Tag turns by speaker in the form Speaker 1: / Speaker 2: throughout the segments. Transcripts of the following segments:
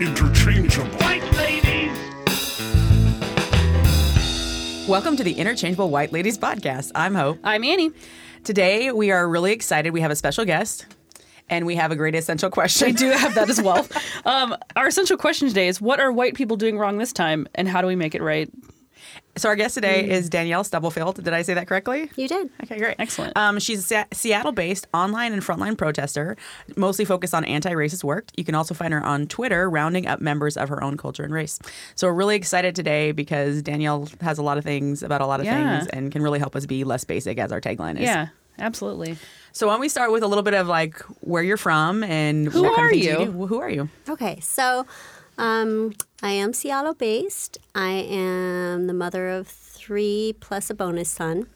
Speaker 1: In- in- interchangeable.
Speaker 2: White ladies.
Speaker 3: Welcome to the Interchangeable White Ladies podcast. I'm Hope.
Speaker 4: I'm Annie.
Speaker 3: Today we are really excited. We have a special guest and we have a great essential question.
Speaker 4: We do have that as well. Um, our essential question today is what are white people doing wrong this time and how do we make it right?
Speaker 3: So our guest today is Danielle Stubblefield. Did I say that correctly?
Speaker 5: You did.
Speaker 3: Okay, great.
Speaker 4: Excellent.
Speaker 3: Um, she's a Seattle-based online and frontline protester, mostly focused on anti-racist work. You can also find her on Twitter, rounding up members of her own culture and race. So we're really excited today because Danielle has a lot of things about a lot of
Speaker 4: Yeah.
Speaker 3: things and can really help us be less basic, as our tagline is.
Speaker 4: Yeah, absolutely.
Speaker 3: So why don't we start with a little bit of like where you're from and
Speaker 4: Who
Speaker 3: what kind
Speaker 4: are
Speaker 3: of things
Speaker 4: you?
Speaker 3: Who are you?
Speaker 5: Okay, so um, I am Seattle based. I am the mother of three plus a bonus son.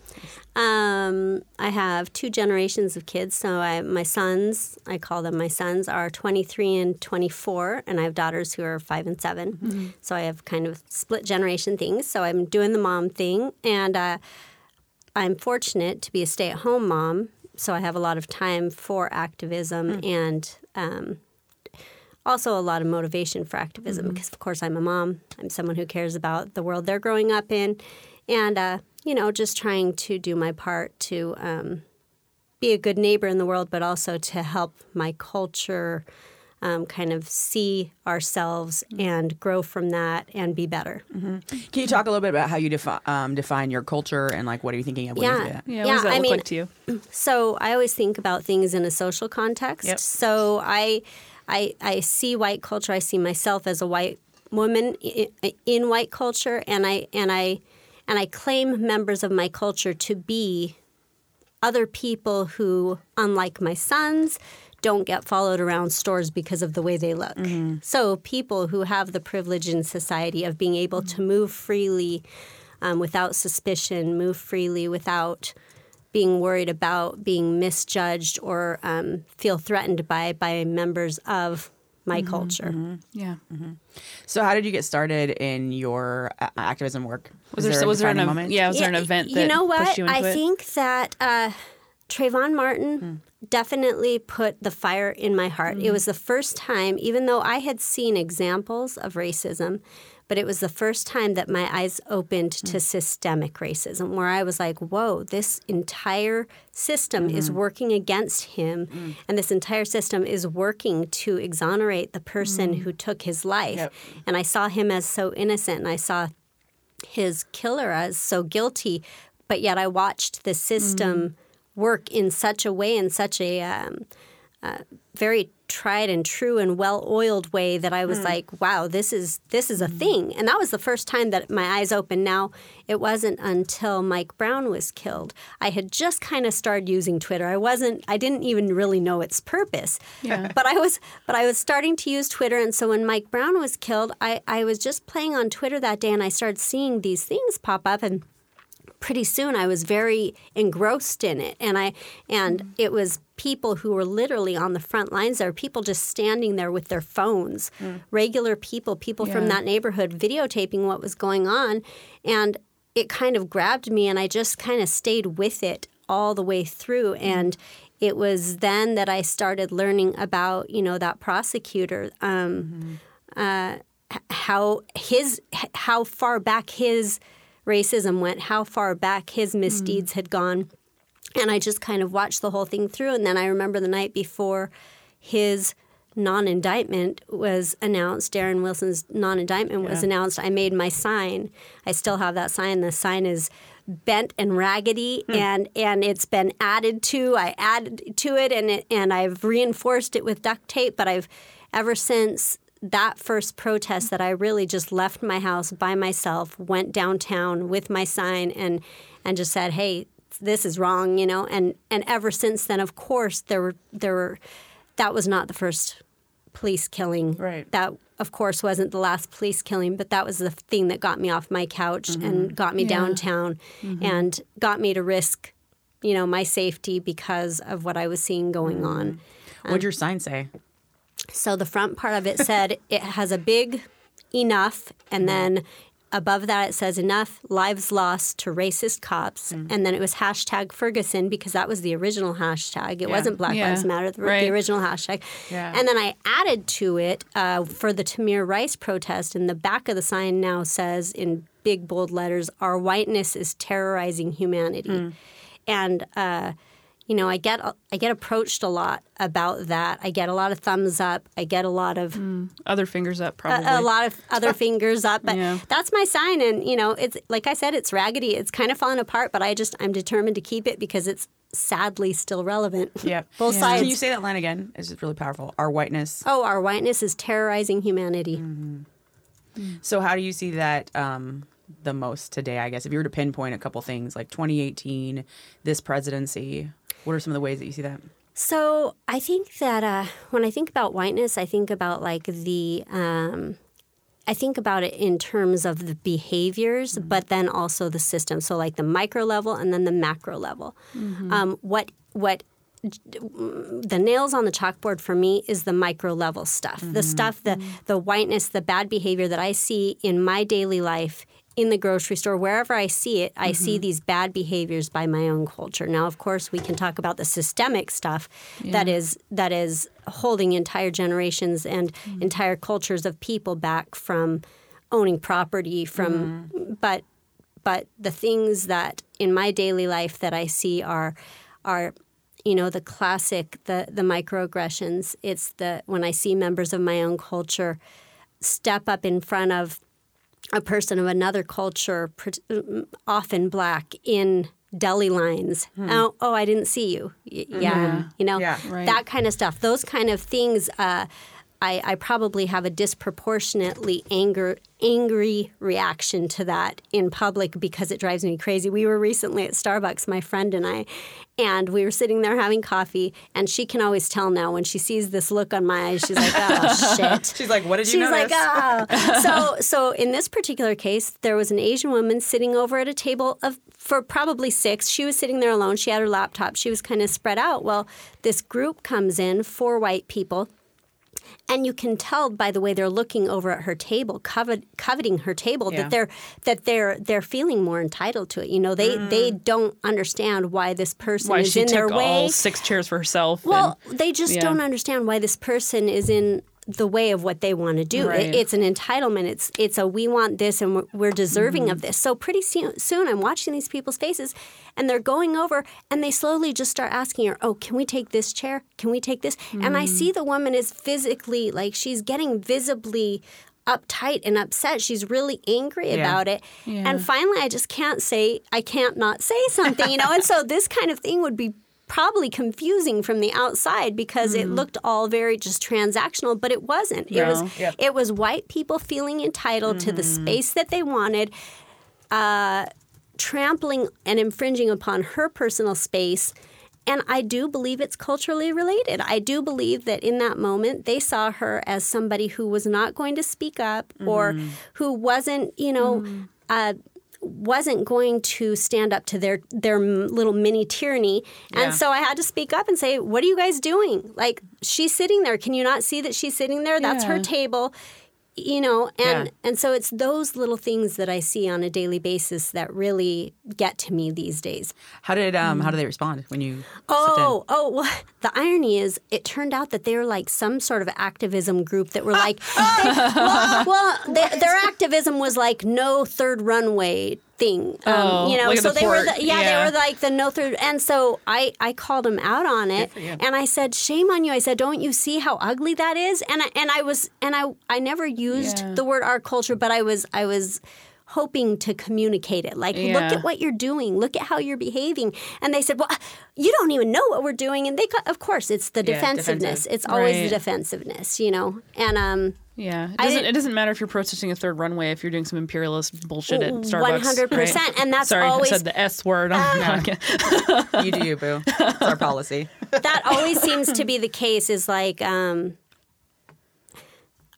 Speaker 5: Um, I have two generations of kids. So I, my sons, I call them my sons, are 23 and 24, and I have daughters who are five and 7 So I have kind of split generation things. So I'm doing the mom thing, and uh, I'm fortunate to be a stay at home mom. So I have a lot of time for activism and um, also a lot of motivation for activism because, of course, I'm a mom. I'm someone who cares about the world they're growing up in, and uh, you know, just trying to do my part to um, be a good neighbor in the world, but also to help my culture um, kind of see ourselves and grow from that and be better.
Speaker 3: Can you talk a little bit about how you defi- um, define your culture and like what are you thinking of when you
Speaker 5: Yeah.
Speaker 3: do that?
Speaker 4: Yeah, what does that
Speaker 5: I
Speaker 4: look
Speaker 5: mean,
Speaker 4: like to you?
Speaker 5: So I always think about things in a social context.
Speaker 3: Yep.
Speaker 5: So I, I, I see white culture. I see myself as a white woman in, in white culture, and I and I and I claim members of my culture to be other people who, unlike my sons, don't get followed around stores because of the way they look. So people who have the privilege in society of being able to move freely um, without suspicion, move freely without being worried about being misjudged or um, feel threatened by by members of my culture.
Speaker 4: Yeah.
Speaker 3: So how did you get started in your uh, activism work?
Speaker 4: Was
Speaker 3: Is
Speaker 4: there,
Speaker 3: a
Speaker 4: was there an
Speaker 3: defining
Speaker 4: ev-
Speaker 3: moment?
Speaker 4: yeah was there an event that
Speaker 5: you know what?
Speaker 4: pushed you into
Speaker 5: I
Speaker 4: it?
Speaker 5: think that uh, Trayvon Martin
Speaker 4: Hmm.
Speaker 5: definitely put the fire in my heart. It was the first time, even though I had seen examples of racism, but it was the first time that my eyes opened
Speaker 4: Hmm.
Speaker 5: to systemic racism, where I was like, whoa, this entire system is
Speaker 4: Hmm.
Speaker 5: working against him, and this entire system is working to exonerate the person who took his life.
Speaker 3: Yep.
Speaker 5: And I saw him as so innocent, and I saw his killer as so guilty, but yet I watched the system work in such a way, in such a um, uh, very tried and true and well-oiled way that I was hmm. like, "Wow, this is this is a hmm. thing." And that was the first time that my eyes opened. Now, it wasn't until Mike Brown was killed. I had just kind of started using Twitter. I wasn't. I didn't even really know its purpose.
Speaker 4: Yeah.
Speaker 5: But I was. But I was starting to use Twitter, and so when Mike Brown was killed, I I was just playing on Twitter that day, and I started seeing these things pop up and pretty soon I was very engrossed in it. And I and it was people who were literally on the front lines there people just standing there with their phones regular people people from that neighborhood videotaping what was going on. And it kind of grabbed me and I just kind of stayed with it all the way through. And it was then that I started learning about you know that prosecutor um, uh, how his how far back his racism went, how far back his hmm. misdeeds had gone. And I just kind of watched the whole thing through. And then I remember the night before his non indictment was announced, Darren Wilson's non indictment was announced, I made my sign. I still have that sign. The sign is bent and raggedy hmm. and and it's been added to I added to it and it, and I've reinforced it with duct tape but I've ever since that first protest that I really just left my house by myself, went downtown with my sign and and just said, "Hey, this is wrong," you know. And and ever since then, of course, there were there were that was not the first police killing.
Speaker 3: Right.
Speaker 5: That, of course, wasn't the last police killing, but that was the thing that got me off my couch mm-hmm. and got me downtown mm-hmm. and got me to risk, you know, my safety because of what I was seeing going mm-hmm. on.
Speaker 3: What'd your sign say?
Speaker 5: So the front part of it said it has a big enough, and then above that it says enough lives lost to racist cops, and then it was hashtag Ferguson because that was the original hashtag. It wasn't Black
Speaker 4: Yeah.
Speaker 5: Lives Matter, the,
Speaker 4: Right.
Speaker 5: the original hashtag.
Speaker 3: Yeah.
Speaker 5: And then I added to it uh, for the Tamir Rice protest, and the back of the sign now says in big bold letters, "Our whiteness is terrorizing humanity," and. Uh, you know, I get I get approached a lot about that. I get a lot of thumbs up. I get a lot of
Speaker 4: Other fingers up, probably.
Speaker 5: a, a lot of other fingers up. But
Speaker 4: Yeah.
Speaker 5: that's my sign, and you know, it's like I said, it's raggedy. It's kind of falling apart, but I just I'm determined to keep it because it's sadly still relevant.
Speaker 3: Yeah.
Speaker 5: both sides.
Speaker 3: Can you say that line again? It's just really powerful. Our whiteness.
Speaker 5: oh, our whiteness is terrorizing humanity.
Speaker 3: So how do you see that um, the most today? I guess if you were to pinpoint a couple things like 2018, this presidency, what are some of the ways that you see that?
Speaker 5: So I think that uh, when I think about whiteness, I think about like the. Um, I think about it in terms of the behaviors, but then also the system. So like the micro level and then the macro level. Um, what what the nails on the chalkboard for me is the micro level stuff. The stuff, the the whiteness, the bad behavior that I see in my daily life in the grocery store, wherever I see it, I see mm-hmm. these bad behaviors by my own culture. Now, of course, we can talk about the systemic stuff that is that is holding entire generations and mm. entire cultures of people back from owning property from mm. but but the things that in my daily life that I see are are you know the classic the the microaggressions. It's the when I see members of my own culture step up in front of a person of another culture mm, often black in deli lines hmm. oh oh I didn't see you Y- yeah mm-hmm. you know
Speaker 3: Yeah.
Speaker 4: Right.
Speaker 5: that kind of stuff those kind of things uh, I, I probably have a disproportionately anger angry reaction to that in public because it drives me crazy. We were recently at Starbucks, my friend and I, and we were sitting there having coffee, and she can always tell now when she sees this look on my eyes, she's like, "Oh shit."
Speaker 3: She's like, what did you
Speaker 5: She's
Speaker 3: notice?
Speaker 5: like, oh. so, so in this particular case, there was an Asian woman sitting over at a table of for probably six. She was sitting there alone. She had her laptop. She was kind of spread out. Well, this group comes in, four white people. And you can tell by the way they're looking over at her table, covet, coveting her table,
Speaker 3: Yeah.
Speaker 5: that they're that they're they're feeling more entitled to it. You know, they they mm. don't understand why this person
Speaker 4: Why
Speaker 5: is
Speaker 4: she
Speaker 5: in their
Speaker 4: took
Speaker 5: way.
Speaker 4: all six chairs for herself.
Speaker 5: Well,
Speaker 4: and-
Speaker 5: they just
Speaker 4: yeah.
Speaker 5: don't understand why this person is in the way of what they want to do.
Speaker 4: Right.
Speaker 5: It, it's an entitlement. It's it's a we want this and we're, we're deserving
Speaker 4: Mm-hmm.
Speaker 5: of this. So pretty soon, soon, I'm watching these people's faces, and they're going over and they slowly just start asking her, "Oh, can we take this chair? Can we take this?" And
Speaker 4: Mm.
Speaker 5: I see the woman is physically like she's getting visibly uptight and upset. She's really angry
Speaker 3: Yeah.
Speaker 5: about it. And finally, I just can't say, I can't not say something, you know? and so this kind of thing would be probably confusing from the outside because it looked all very just transactional, but it wasn't. It was
Speaker 3: Yep.
Speaker 5: it was white people feeling entitled to the space that they wanted, uh, trampling and infringing upon her personal space. And I do believe it's culturally related. I do believe that in that moment they saw her as somebody who was not going to speak up or who wasn't, you know, uh, wasn't going to stand up to their their little mini tyranny.
Speaker 3: Yeah.
Speaker 5: And so I had to speak up and say, "What are you guys doing? Like she's sitting there. Can you not see that she's sitting there? That's her table." You know, and
Speaker 3: Yeah.
Speaker 5: and so it's those little things that I see on a daily basis that really get to me these days.
Speaker 3: How did um how did they respond when you?
Speaker 5: Oh, oh, well, the irony is it turned out that they were like some sort of activism group that were like, they- well, well they, their activism was like no third runway thing. Um,
Speaker 4: Oh,
Speaker 5: you know,
Speaker 4: like
Speaker 5: so
Speaker 4: the
Speaker 5: they were, the, yeah,
Speaker 4: Yeah.
Speaker 5: they were like the no through. And so I, I called them out on it, and I said, shame on you. I said, don't you see how ugly that is? And I, and I was, and I, I never used
Speaker 4: Yeah.
Speaker 5: the word art culture, but I was, I was hoping to communicate it. Like, look at what you're doing. Look at how you're behaving. And they said, well, you don't even know what we're doing. And they, got, of course, it's the defensiveness.
Speaker 3: defensive.
Speaker 5: It's always the defensiveness, you know. And um,
Speaker 4: Yeah, it doesn't,
Speaker 5: didn't-
Speaker 4: it doesn't matter if you're protesting a third runway if you're doing some imperialist bullshit at Starbucks.
Speaker 5: 100%,
Speaker 4: right?
Speaker 5: and that's
Speaker 4: Sorry,
Speaker 5: always-
Speaker 4: I said the S word on the podcast.
Speaker 3: You do you, boo. It's our policy.
Speaker 5: that always seems to be the case. Is like, um,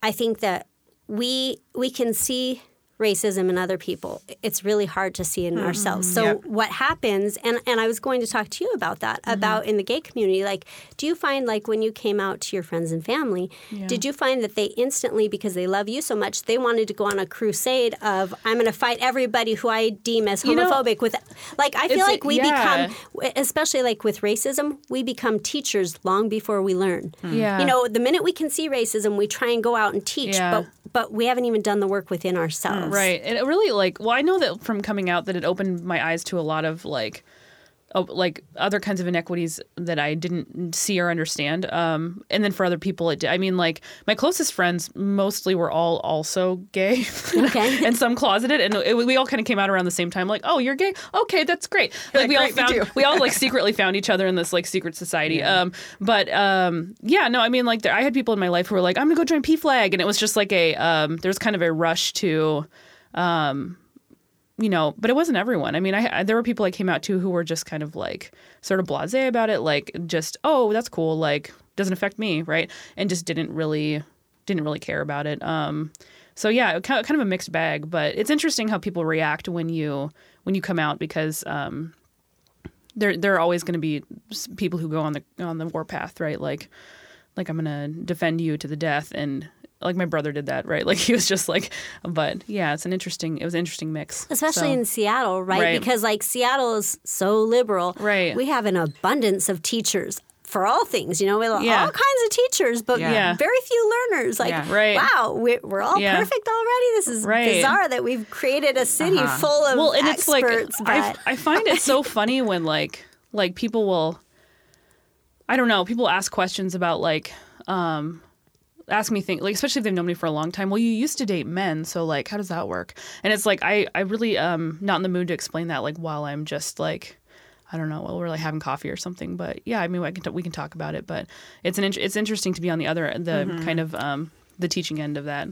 Speaker 5: I think that we we can see racism in other people. It's really hard to see it in mm-hmm. ourselves. So
Speaker 3: Yep.
Speaker 5: what happens and and I was going to talk to you about that mm-hmm. about in the gay community like do you find like when you came out to your friends and family did you find that they instantly because they love you so much they wanted to go on a crusade of I'm going to fight everybody who I deem as
Speaker 4: You know,
Speaker 5: homophobic with like I feel like we
Speaker 4: yeah.
Speaker 5: become especially like with racism we become teachers long before we learn. Hmm.
Speaker 4: Yeah.
Speaker 5: You know, the minute we can see racism we try and go out and teach
Speaker 4: Yeah.
Speaker 5: but but we haven't even done the work within ourselves.
Speaker 4: Right. And it really like well, I know that from coming out that it opened my eyes to a lot of like like other kinds of inequities that I didn't see or understand. Um, and then for other people, it. did- I mean, like my closest friends mostly were all also gay,
Speaker 5: Okay.
Speaker 4: and some closeted, and it, we all kind of came out around the same time. Like, oh, you're gay? Okay, that's great. Like we all
Speaker 3: "Great, me
Speaker 4: found we all like secretly found each other in this like secret society. Um, but um, yeah, no, I mean, like there, I had people in my life who were like, I'm gonna go join PFLAG, and it was just like a um, there was kind of a rush to you know, but it wasn't everyone. I mean, I, I there were people I came out to who were just kind of like sort of blasé about it, like just oh that's cool, like doesn't affect me, right? And just didn't really didn't really care about it. Um, so yeah, kind of, a mixed bag. But it's interesting how people react when you when you come out because um, there there are always going to be people who go on the on the warpath, right? Like like I'm gonna defend you to the death and. Like my brother did that, right? Like he was just like, but yeah, it's an interesting. It was an interesting mix,
Speaker 5: especially
Speaker 4: So-
Speaker 5: in Seattle, right?
Speaker 4: Right.
Speaker 5: Because like Seattle is so liberal.
Speaker 4: Right.
Speaker 5: We have an abundance of teachers for all things. You know, we have
Speaker 4: Yeah.
Speaker 5: all kinds of teachers, but
Speaker 4: Yeah.
Speaker 5: very few learners. Like,
Speaker 3: Yeah.
Speaker 4: Right.
Speaker 5: wow, we're, we're all perfect already. This is
Speaker 4: Right.
Speaker 5: bizarre that we've created a city
Speaker 3: Uh-huh.
Speaker 5: full of
Speaker 4: well and it's like
Speaker 5: experts.
Speaker 4: I,
Speaker 5: but
Speaker 4: I find it so funny when like like people will i don't know people ask questions about like um ask me things like especially if they've known me for a long time well you used to date men so like how does that work and it's like i i really um not in the mood to explain that like while i'm just like I don't know. Well, we're like having coffee or something, but yeah, I mean, I can t- we can talk about it. But it's an int- it's interesting to be on the other the kind of um, the teaching end of that.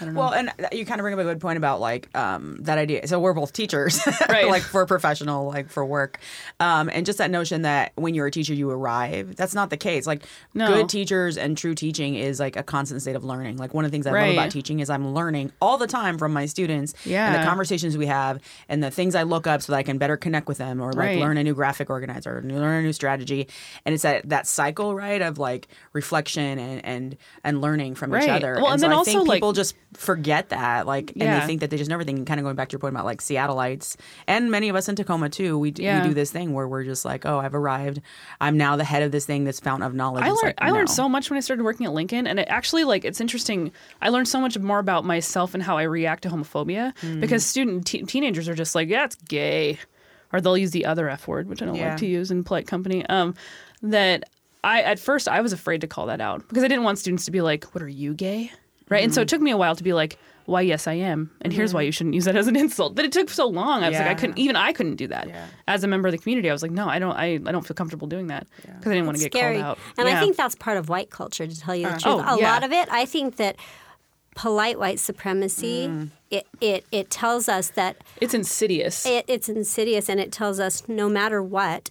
Speaker 4: I don't know.
Speaker 3: Well, and you kind of bring up a good point about like um, that idea. So we're both teachers,
Speaker 4: Right.
Speaker 3: like for professional, like for work, um, and just that notion that when you're a teacher, you arrive. That's not the case. Like
Speaker 4: No.
Speaker 3: good teachers and true teaching is like a constant state of learning. Like one of the things I love about teaching is I'm learning all the time from my students and the conversations we have and the things I look up so that I can better connect with them or like
Speaker 4: Right.
Speaker 3: learn a new graphic organizer, or learn a new strategy. And it's that that cycle, right, of like reflection and and and learning from each other.
Speaker 4: Well, and
Speaker 3: so
Speaker 4: then
Speaker 3: I
Speaker 4: also,
Speaker 3: think
Speaker 4: like-
Speaker 3: people just forget that, like, and
Speaker 4: Yeah.
Speaker 3: they think that they just know everything. And kind of going back to your point about like Seattleites, and many of us in Tacoma too. We, d
Speaker 4: Yeah.
Speaker 3: we do this thing where we're just like, oh, I've arrived. I'm now the head of this thing, this fountain of knowledge.
Speaker 4: I learned
Speaker 3: like,
Speaker 4: I learned so much when I started working at Lincoln, and it actually like it's interesting. I learned so much more about myself and how I react to homophobia
Speaker 3: Mm.
Speaker 4: because student te- teenagers are just like, yeah, it's gay, or they'll use the other f word, which I don't
Speaker 3: Yeah.
Speaker 4: like to use in polite company. Um, that I at first I was afraid to call that out because I didn't want students to be like, "What are you gay?" Right, and so
Speaker 3: Mm-hmm.
Speaker 4: it took me a while to be like. Why? Yes, I am, and here's why you shouldn't use that as an insult. But it took so long. I was like, I couldn't even I couldn't do that
Speaker 3: Yeah.
Speaker 4: as a member of the community. I was like, no, I don't. I, I don't feel comfortable doing that because I didn't want to get
Speaker 5: scary.
Speaker 4: called out.
Speaker 5: And I think that's part of white culture, to tell you the truth.
Speaker 4: Oh,
Speaker 5: a
Speaker 4: yeah.
Speaker 5: lot of it, I think that polite white supremacy,
Speaker 4: Mm.
Speaker 5: it, it, it tells us that
Speaker 4: It's insidious.
Speaker 5: it, it's insidious and it tells us no matter what,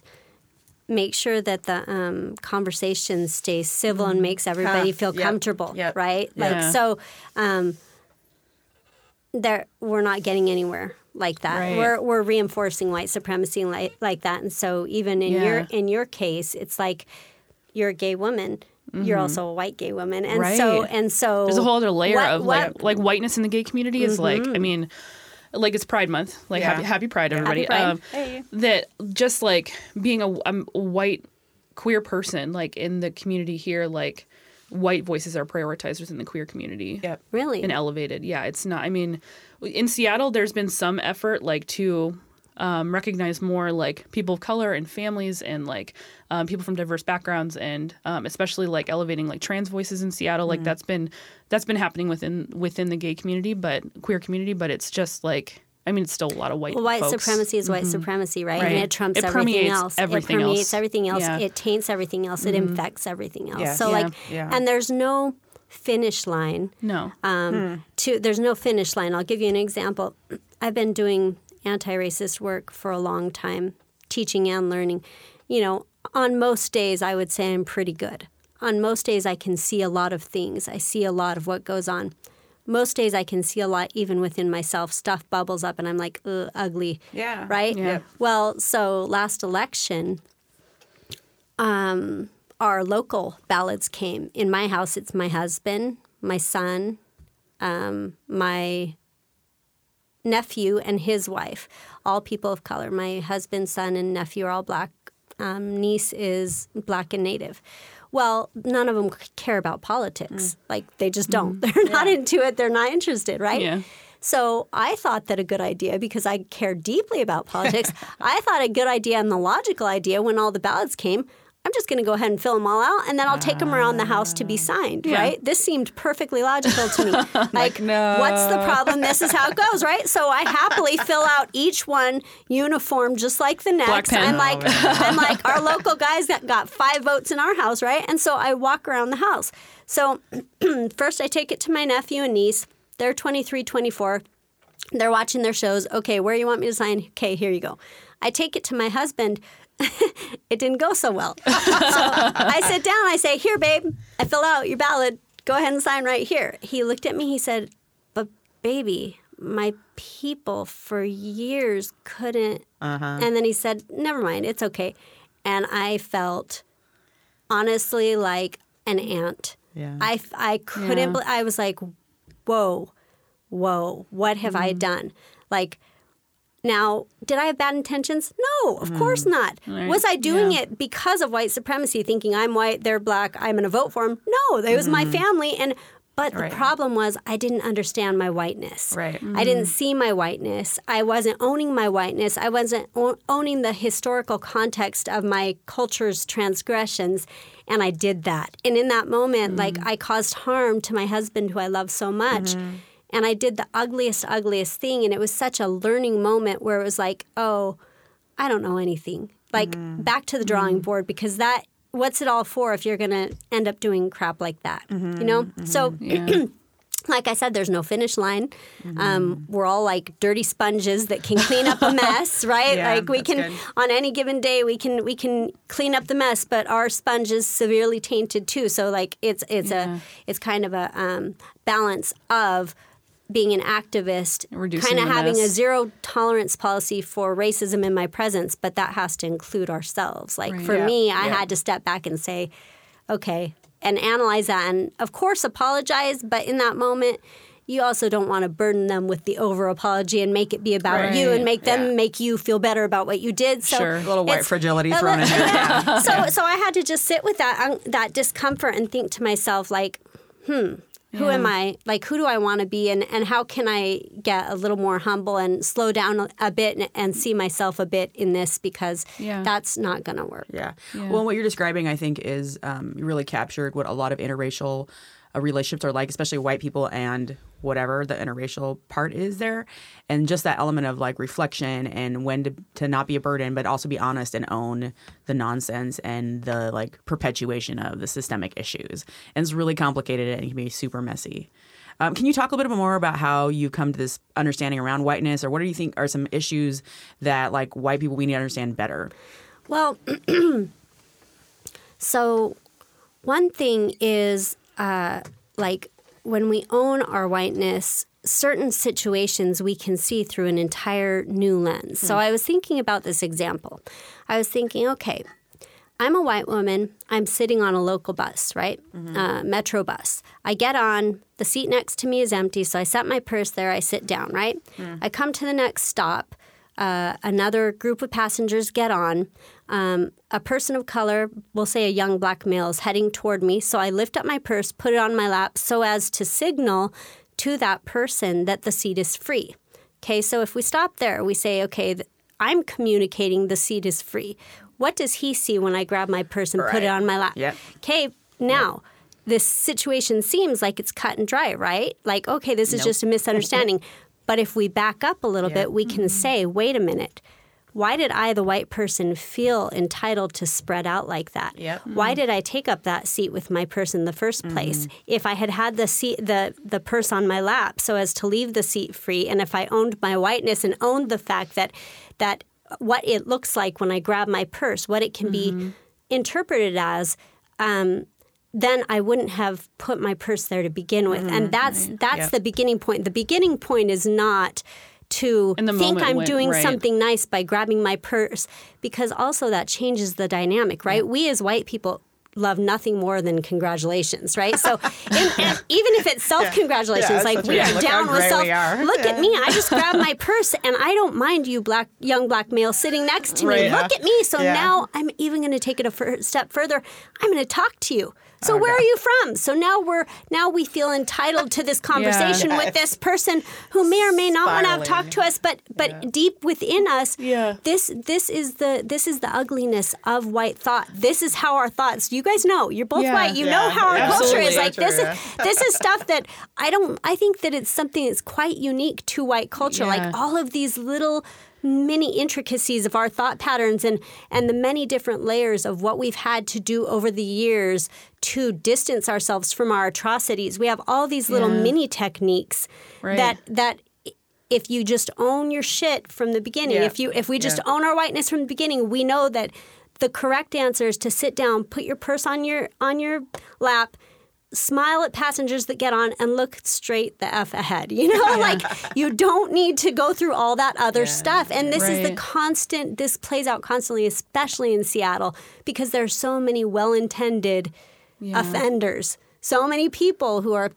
Speaker 5: make sure that the um, conversation stays civil and makes everybody
Speaker 3: Huh.
Speaker 5: feel
Speaker 3: Yep.
Speaker 5: comfortable,
Speaker 3: Yep.
Speaker 5: right? Like
Speaker 4: Yeah.
Speaker 5: so, um, there we're not getting anywhere like that.
Speaker 4: Right.
Speaker 5: We're we're reinforcing white supremacy like like that, and so even in your in your case, it's like you're a gay woman. You're also a white gay woman, and so
Speaker 4: Mm-hmm.
Speaker 5: And so
Speaker 4: There's a whole other layer
Speaker 5: what-
Speaker 4: of
Speaker 5: what- Mm-hmm.
Speaker 4: like like whiteness in the gay community is like I mean, like it's Pride Month. Like
Speaker 3: Yeah.
Speaker 4: happy Happy Pride, everybody.
Speaker 5: Happy Pride.
Speaker 4: Um,
Speaker 3: Hey.
Speaker 4: That just like being a, I'm a white queer person, like in the community here, like white voices are prioritized within the queer community.
Speaker 3: Yep.
Speaker 5: really
Speaker 4: and elevated. Yeah, it's not. I mean, in Seattle, there's been some effort like to um, recognize more like people of color and families and like um, people from diverse backgrounds and um, especially like elevating like trans voices in Seattle.
Speaker 5: Mm-hmm.
Speaker 4: Like that's been that's been happening within within the gay community, but queer community. But it's just like I mean, it's still a lot of white.
Speaker 5: Well, white
Speaker 4: folks.
Speaker 5: supremacy is white supremacy, right? And it trumps
Speaker 4: It
Speaker 5: everything else.
Speaker 4: everything
Speaker 5: it permeates
Speaker 4: else.
Speaker 5: everything else.
Speaker 4: Yeah. Mm-hmm.
Speaker 5: It taints everything else. It infects everything else.
Speaker 3: Yeah.
Speaker 5: So
Speaker 3: Yeah.
Speaker 5: like,
Speaker 3: Yeah.
Speaker 5: and there's no finish line.
Speaker 4: No.
Speaker 5: Um, to there's no finish line. I'll give you an example. I've been doing anti-racist work for a long time, teaching and learning. You know, on most days, I would say I'm pretty good. on most days I can see a lot of things. I see a lot of what goes on. Most days I can see a lot even within myself. Stuff bubbles up and I'm like, Ugh, ugly.
Speaker 3: Yeah.
Speaker 5: Right?
Speaker 4: Yeah.
Speaker 5: Well, so last election, um, our local ballots came. In my house, it's my husband, my son, um, my nephew, and his wife, all people of color. My husband, son, and nephew are all black. Um, niece is black and native. Well, none of them care about politics. Like they just don't. They're not into it. They're not interested, right?
Speaker 4: Yeah.
Speaker 5: So I thought that a good idea, because I care deeply about politics, I thought a good idea and the logical idea when all the ballots came, I'm just going to go ahead and fill them all out and then I'll take them around the house to be ah. signed, right? This seemed perfectly logical to me. like, what's the problem? This is how it goes, right? So I happily fill out each one uniform just like the next. And like, oh, and like our local guys that got five votes in our house, right? And so I walk around the house. So first I take it to my nephew and niece. They're 23, 24. They're watching their shows. Okay, where do you want me to sign? Okay, here you go. I take it to my husband. it didn't go so well. so I sit down. I say, "Here, babe. I fill out your ballot. Go ahead and sign right here." He looked at me. He said, "But baby, my people for years couldn't." Uh-huh. And then he said, "Never mind. It's okay." And I felt honestly like an ant.
Speaker 3: Yeah.
Speaker 5: I, I couldn't.
Speaker 4: Yeah.
Speaker 5: I was like, "Whoa, whoa! What have I mm-hmm. done?" Like. Now, did I have bad intentions? No, of hmm. course not. Was I doing
Speaker 4: Yeah.
Speaker 5: it because of white supremacy, thinking I'm white, they're black, I'm going to vote for them? No, it was my hmm. family, and but
Speaker 3: Right.
Speaker 5: the problem was I didn't understand my whiteness.
Speaker 3: Right.
Speaker 5: I didn't hmm. see my whiteness. I wasn't owning my whiteness. I wasn't o- owning the historical context of my culture's transgressions, and I did that. And in that moment, like I caused harm to my husband, who I love so much. And I did the ugliest, ugliest thing. And it was such a learning moment where it was like, oh, I don't know anything. Like mm-hmm. back to the drawing mm-hmm. board because that, what's it all for if you're going to end up doing crap like that? You mm-hmm. know? So, like I said, there's no finish line. Um, we're all like dirty sponges that can clean up a mess, right?
Speaker 3: Yeah,
Speaker 5: like we can
Speaker 3: good.
Speaker 5: on any given day we can we can clean up the mess, but our sponge is severely tainted too. So like it's it's a it's kind of a um, balance of being an activist, kind of
Speaker 4: the
Speaker 5: having a zero tolerance policy for racism in my presence, but that has to include ourselves. Like for
Speaker 3: Yeah.
Speaker 5: me, I
Speaker 3: Yeah.
Speaker 5: had to step back and say, okay, and analyze that, and of course apologize. But in that moment, you also don't want to burden them with the over apology and make it be about you and make them
Speaker 3: Yeah.
Speaker 5: make you feel better about what you did. So
Speaker 4: Sure.
Speaker 3: A little white fragility thrown in
Speaker 5: yeah. So so I had to just sit with that um, that discomfort and think to myself like, hmm, who am I? Like, who do I want to be, and and how can I get a little more humble and slow down a, a bit and, and see myself a bit in this because
Speaker 4: Yeah.
Speaker 5: that's not going to work.
Speaker 3: Yeah. Well, what you're describing, I think, is um, really captured what a lot of interracial uh, relationships are like, especially white people and whatever the interracial part is there. And just that element of like reflection and when to, to not be a burden, but also be honest and own the nonsense and the like perpetuation of the systemic issues. And it's really complicated and it can be super messy. Um, can you talk a little bit more about how you come to this understanding around whiteness, or what do you think are some issues that like white people we need to understand better?
Speaker 5: Well, so one thing is uh, like when we own our whiteness, certain situations we can see through an entire new lens. So I was thinking about this example. I was thinking, okay, I'm a white woman. I'm sitting on a local bus, right? Uh, metro bus. I get on. The seat next to me is empty, so I set my purse there. I sit down, right? I come to the next stop. Uh, another group of passengers get on. Um, a person of color, we'll say a young black male, is heading toward me. So I lift up my purse, put it on my lap, so as to signal to that person that the seat is free. Okay, so if we stop there, we say, okay, I'm communicating the seat is free. What does he see when I grab my purse and put it on my lap?
Speaker 3: Yep.
Speaker 5: Okay, now this situation seems like it's cut and dry, right? Like, okay, this is just a misunderstanding. but if we back up a little bit, we can say, wait a minute. Why did I, the white person, feel entitled to spread out like that?
Speaker 3: Yep.
Speaker 5: Why mm. did I take up that seat with my purse in the first mm-hmm. place? If I had had the seat, the the purse on my lap, so as to leave the seat free, and if I owned my whiteness and owned the fact that that what it looks like when I grab my purse, what it can be mm-hmm. interpreted as, um, then I wouldn't have put my purse there to begin with. and mm-hmm. that's that's
Speaker 3: Yeah.
Speaker 5: the beginning point. The beginning point is not to think I'm doing
Speaker 4: right.
Speaker 5: something nice by grabbing my purse because also that changes the dynamic, right? We as white people love nothing more than congratulations, right? So and even if it's self congratulations,
Speaker 3: Yeah,
Speaker 5: like we are down with self. Look
Speaker 3: Yeah.
Speaker 5: at me, I just grabbed my purse and I don't mind you black young black male sitting next to me.
Speaker 3: Right.
Speaker 5: Look at me. So
Speaker 3: Yeah.
Speaker 5: now I'm even going to take it a step further. I'm going to talk to you. So
Speaker 3: Oh,
Speaker 5: where are you from? So now we're now we feel entitled to this conversation with this person who may or may not want to talk to us, but but deep within us,
Speaker 4: Yeah.
Speaker 5: this this is the this is the ugliness of white thought. This is how our thoughts. You guys know you're both
Speaker 4: Yeah.
Speaker 5: white. You
Speaker 3: Yeah,
Speaker 5: know how our culture is like. This is this is stuff that I don't. I think that it's something that's quite unique to white culture.
Speaker 4: Yeah.
Speaker 5: Like all of these little many intricacies of our thought patterns and and the many different layers of what we've had to do over the years to distance ourselves from our atrocities. We have all these little
Speaker 4: Yeah.
Speaker 5: mini techniques
Speaker 4: Right.
Speaker 5: that that if you just own your shit from the beginning,
Speaker 3: Yeah.
Speaker 5: if you if we just
Speaker 3: Yeah.
Speaker 5: own our whiteness from the beginning, we know that the correct answer is to sit down, put your purse on your on your lap, smile at passengers that get on and look straight the f ahead. You know, like you don't need to go through all that other stuff. And this is the constant this plays out constantly especially in Seattle because there's so many well-intended offenders. So many people who are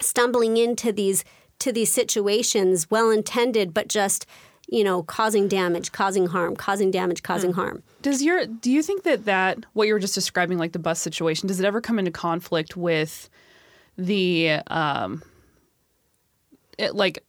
Speaker 5: stumbling into these to these situations well intended but just you know causing damage causing harm causing damage causing hmm. harm
Speaker 4: Does your do you think that that what you were just describing, like the bus situation, does it ever come into conflict with the um, it, like?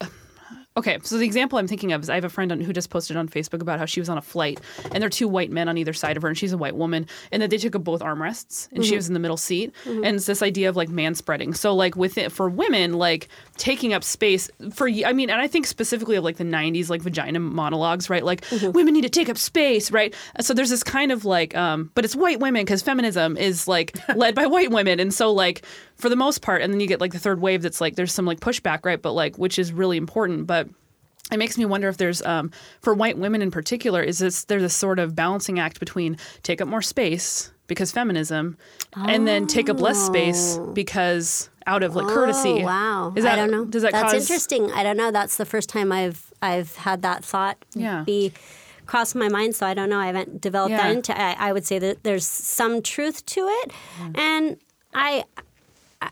Speaker 4: Okay, so the example I'm thinking of is I have a friend on, who just posted on Facebook about how she was on a flight and there are two white men on either side of her and she's a white woman and that they took up both armrests and she mm-hmm. was in the middle seat mm-hmm. and it's this idea of like man spreading. So like with it for women like taking up space for I mean and I think specifically of like the 90s like vagina monologues, right? Like mm-hmm. women need to take up space, right? So there's this kind of like um but it's white women because feminism is like led by white women and so like for the most part and then you get like the third wave that's like there's some like pushback, right? But like which is really important, but it makes me wonder if there's um, for white women in particular is this there's a sort of balancing act between take up more space because feminism and then take up less space because out of like courtesy.
Speaker 5: Oh wow.
Speaker 4: Is that
Speaker 5: i don't know.
Speaker 4: does that
Speaker 5: that's
Speaker 4: cause
Speaker 5: interesting. I don't know. That's the first time i've i've had that thought
Speaker 4: Yeah.
Speaker 5: be cross my mind so i don't know. I haven't developed
Speaker 4: Yeah.
Speaker 5: that into I, I would say that there's some truth to it. And i I,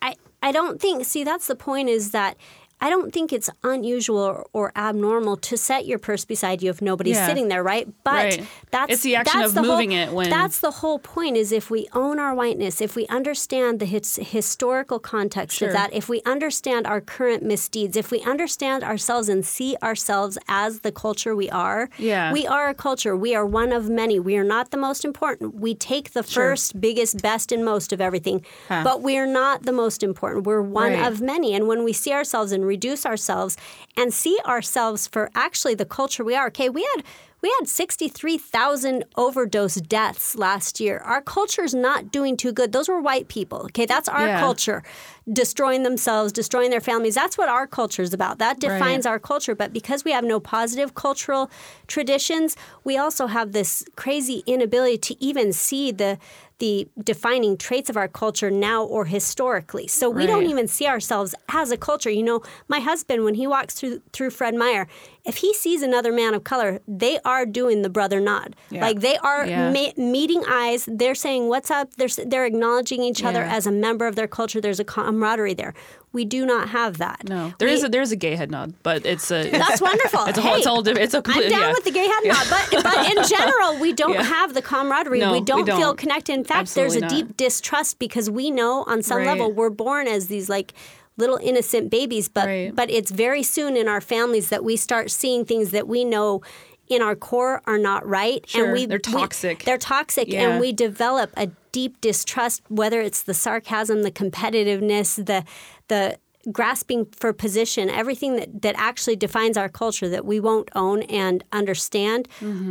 Speaker 5: I I don't think see that's the point is that I don't think it's unusual or, or abnormal to set your purse beside you if nobody's
Speaker 4: Yeah.
Speaker 5: sitting there, right? But
Speaker 4: Right.
Speaker 5: that's
Speaker 4: It's the action
Speaker 5: that's
Speaker 4: of
Speaker 5: the
Speaker 4: moving
Speaker 5: whole,
Speaker 4: it when-
Speaker 5: that's the whole point is if we own our whiteness, if we understand the his, historical context
Speaker 4: Sure.
Speaker 5: of that, if we understand our current misdeeds, if we understand ourselves and see ourselves as the culture we are,
Speaker 4: Yeah.
Speaker 5: we are a culture. We are one of many. We are not the most important. We take the first, biggest, best, and most of everything, but we are not the most important. We're one
Speaker 4: Right.
Speaker 5: of many. And when we see ourselves and reduce ourselves and see ourselves for actually the culture we are, okay, we had. We had 63,000 overdose deaths last year. Our culture is not doing too good. Those were white people. Okay, that's our
Speaker 4: Yeah.
Speaker 5: culture. Destroying themselves, destroying their families. That's what our culture is about. That defines
Speaker 4: Right.
Speaker 5: our culture. But because we have no positive cultural traditions, we also have this crazy inability to even see the the defining traits of our culture now or historically. So we don't even see ourselves as a culture. You know, my husband when he walks through through Fred Meyer, if he sees another man of color, they are doing the brother nod. Like they are
Speaker 4: Yeah.
Speaker 5: ma- meeting eyes. They're saying what's up. They're they're acknowledging each other
Speaker 4: Yeah.
Speaker 5: as a member of their culture. There's a camaraderie there. We do not have that.
Speaker 4: no there
Speaker 5: We-
Speaker 4: is a there's a gay head nod but it's a
Speaker 5: that's wonderful.
Speaker 4: it's a whole
Speaker 5: Hey,
Speaker 4: it's all different. it's a
Speaker 5: I'm down
Speaker 4: yeah.
Speaker 5: with the gay head nod, but but in general, we don't
Speaker 4: Yeah.
Speaker 5: have the camaraderie.
Speaker 4: No,
Speaker 5: we
Speaker 4: we
Speaker 5: don't feel
Speaker 4: don't.
Speaker 5: connected. In fact,
Speaker 4: Absolutely
Speaker 5: there's a
Speaker 4: not.
Speaker 5: deep distrust because we know on some
Speaker 4: Right.
Speaker 5: level we're born as these like little innocent babies, but
Speaker 4: Right.
Speaker 5: but it's very soon in our families that we start seeing things that we know in our core are not right,
Speaker 4: Sure,
Speaker 5: and we
Speaker 4: they're
Speaker 5: we-
Speaker 4: toxic.
Speaker 5: they're toxic,
Speaker 4: Yeah.
Speaker 5: and we develop a deep distrust, whether it's the sarcasm, the competitiveness, the the grasping for position, everything that, that actually defines our culture that we won't own and understand,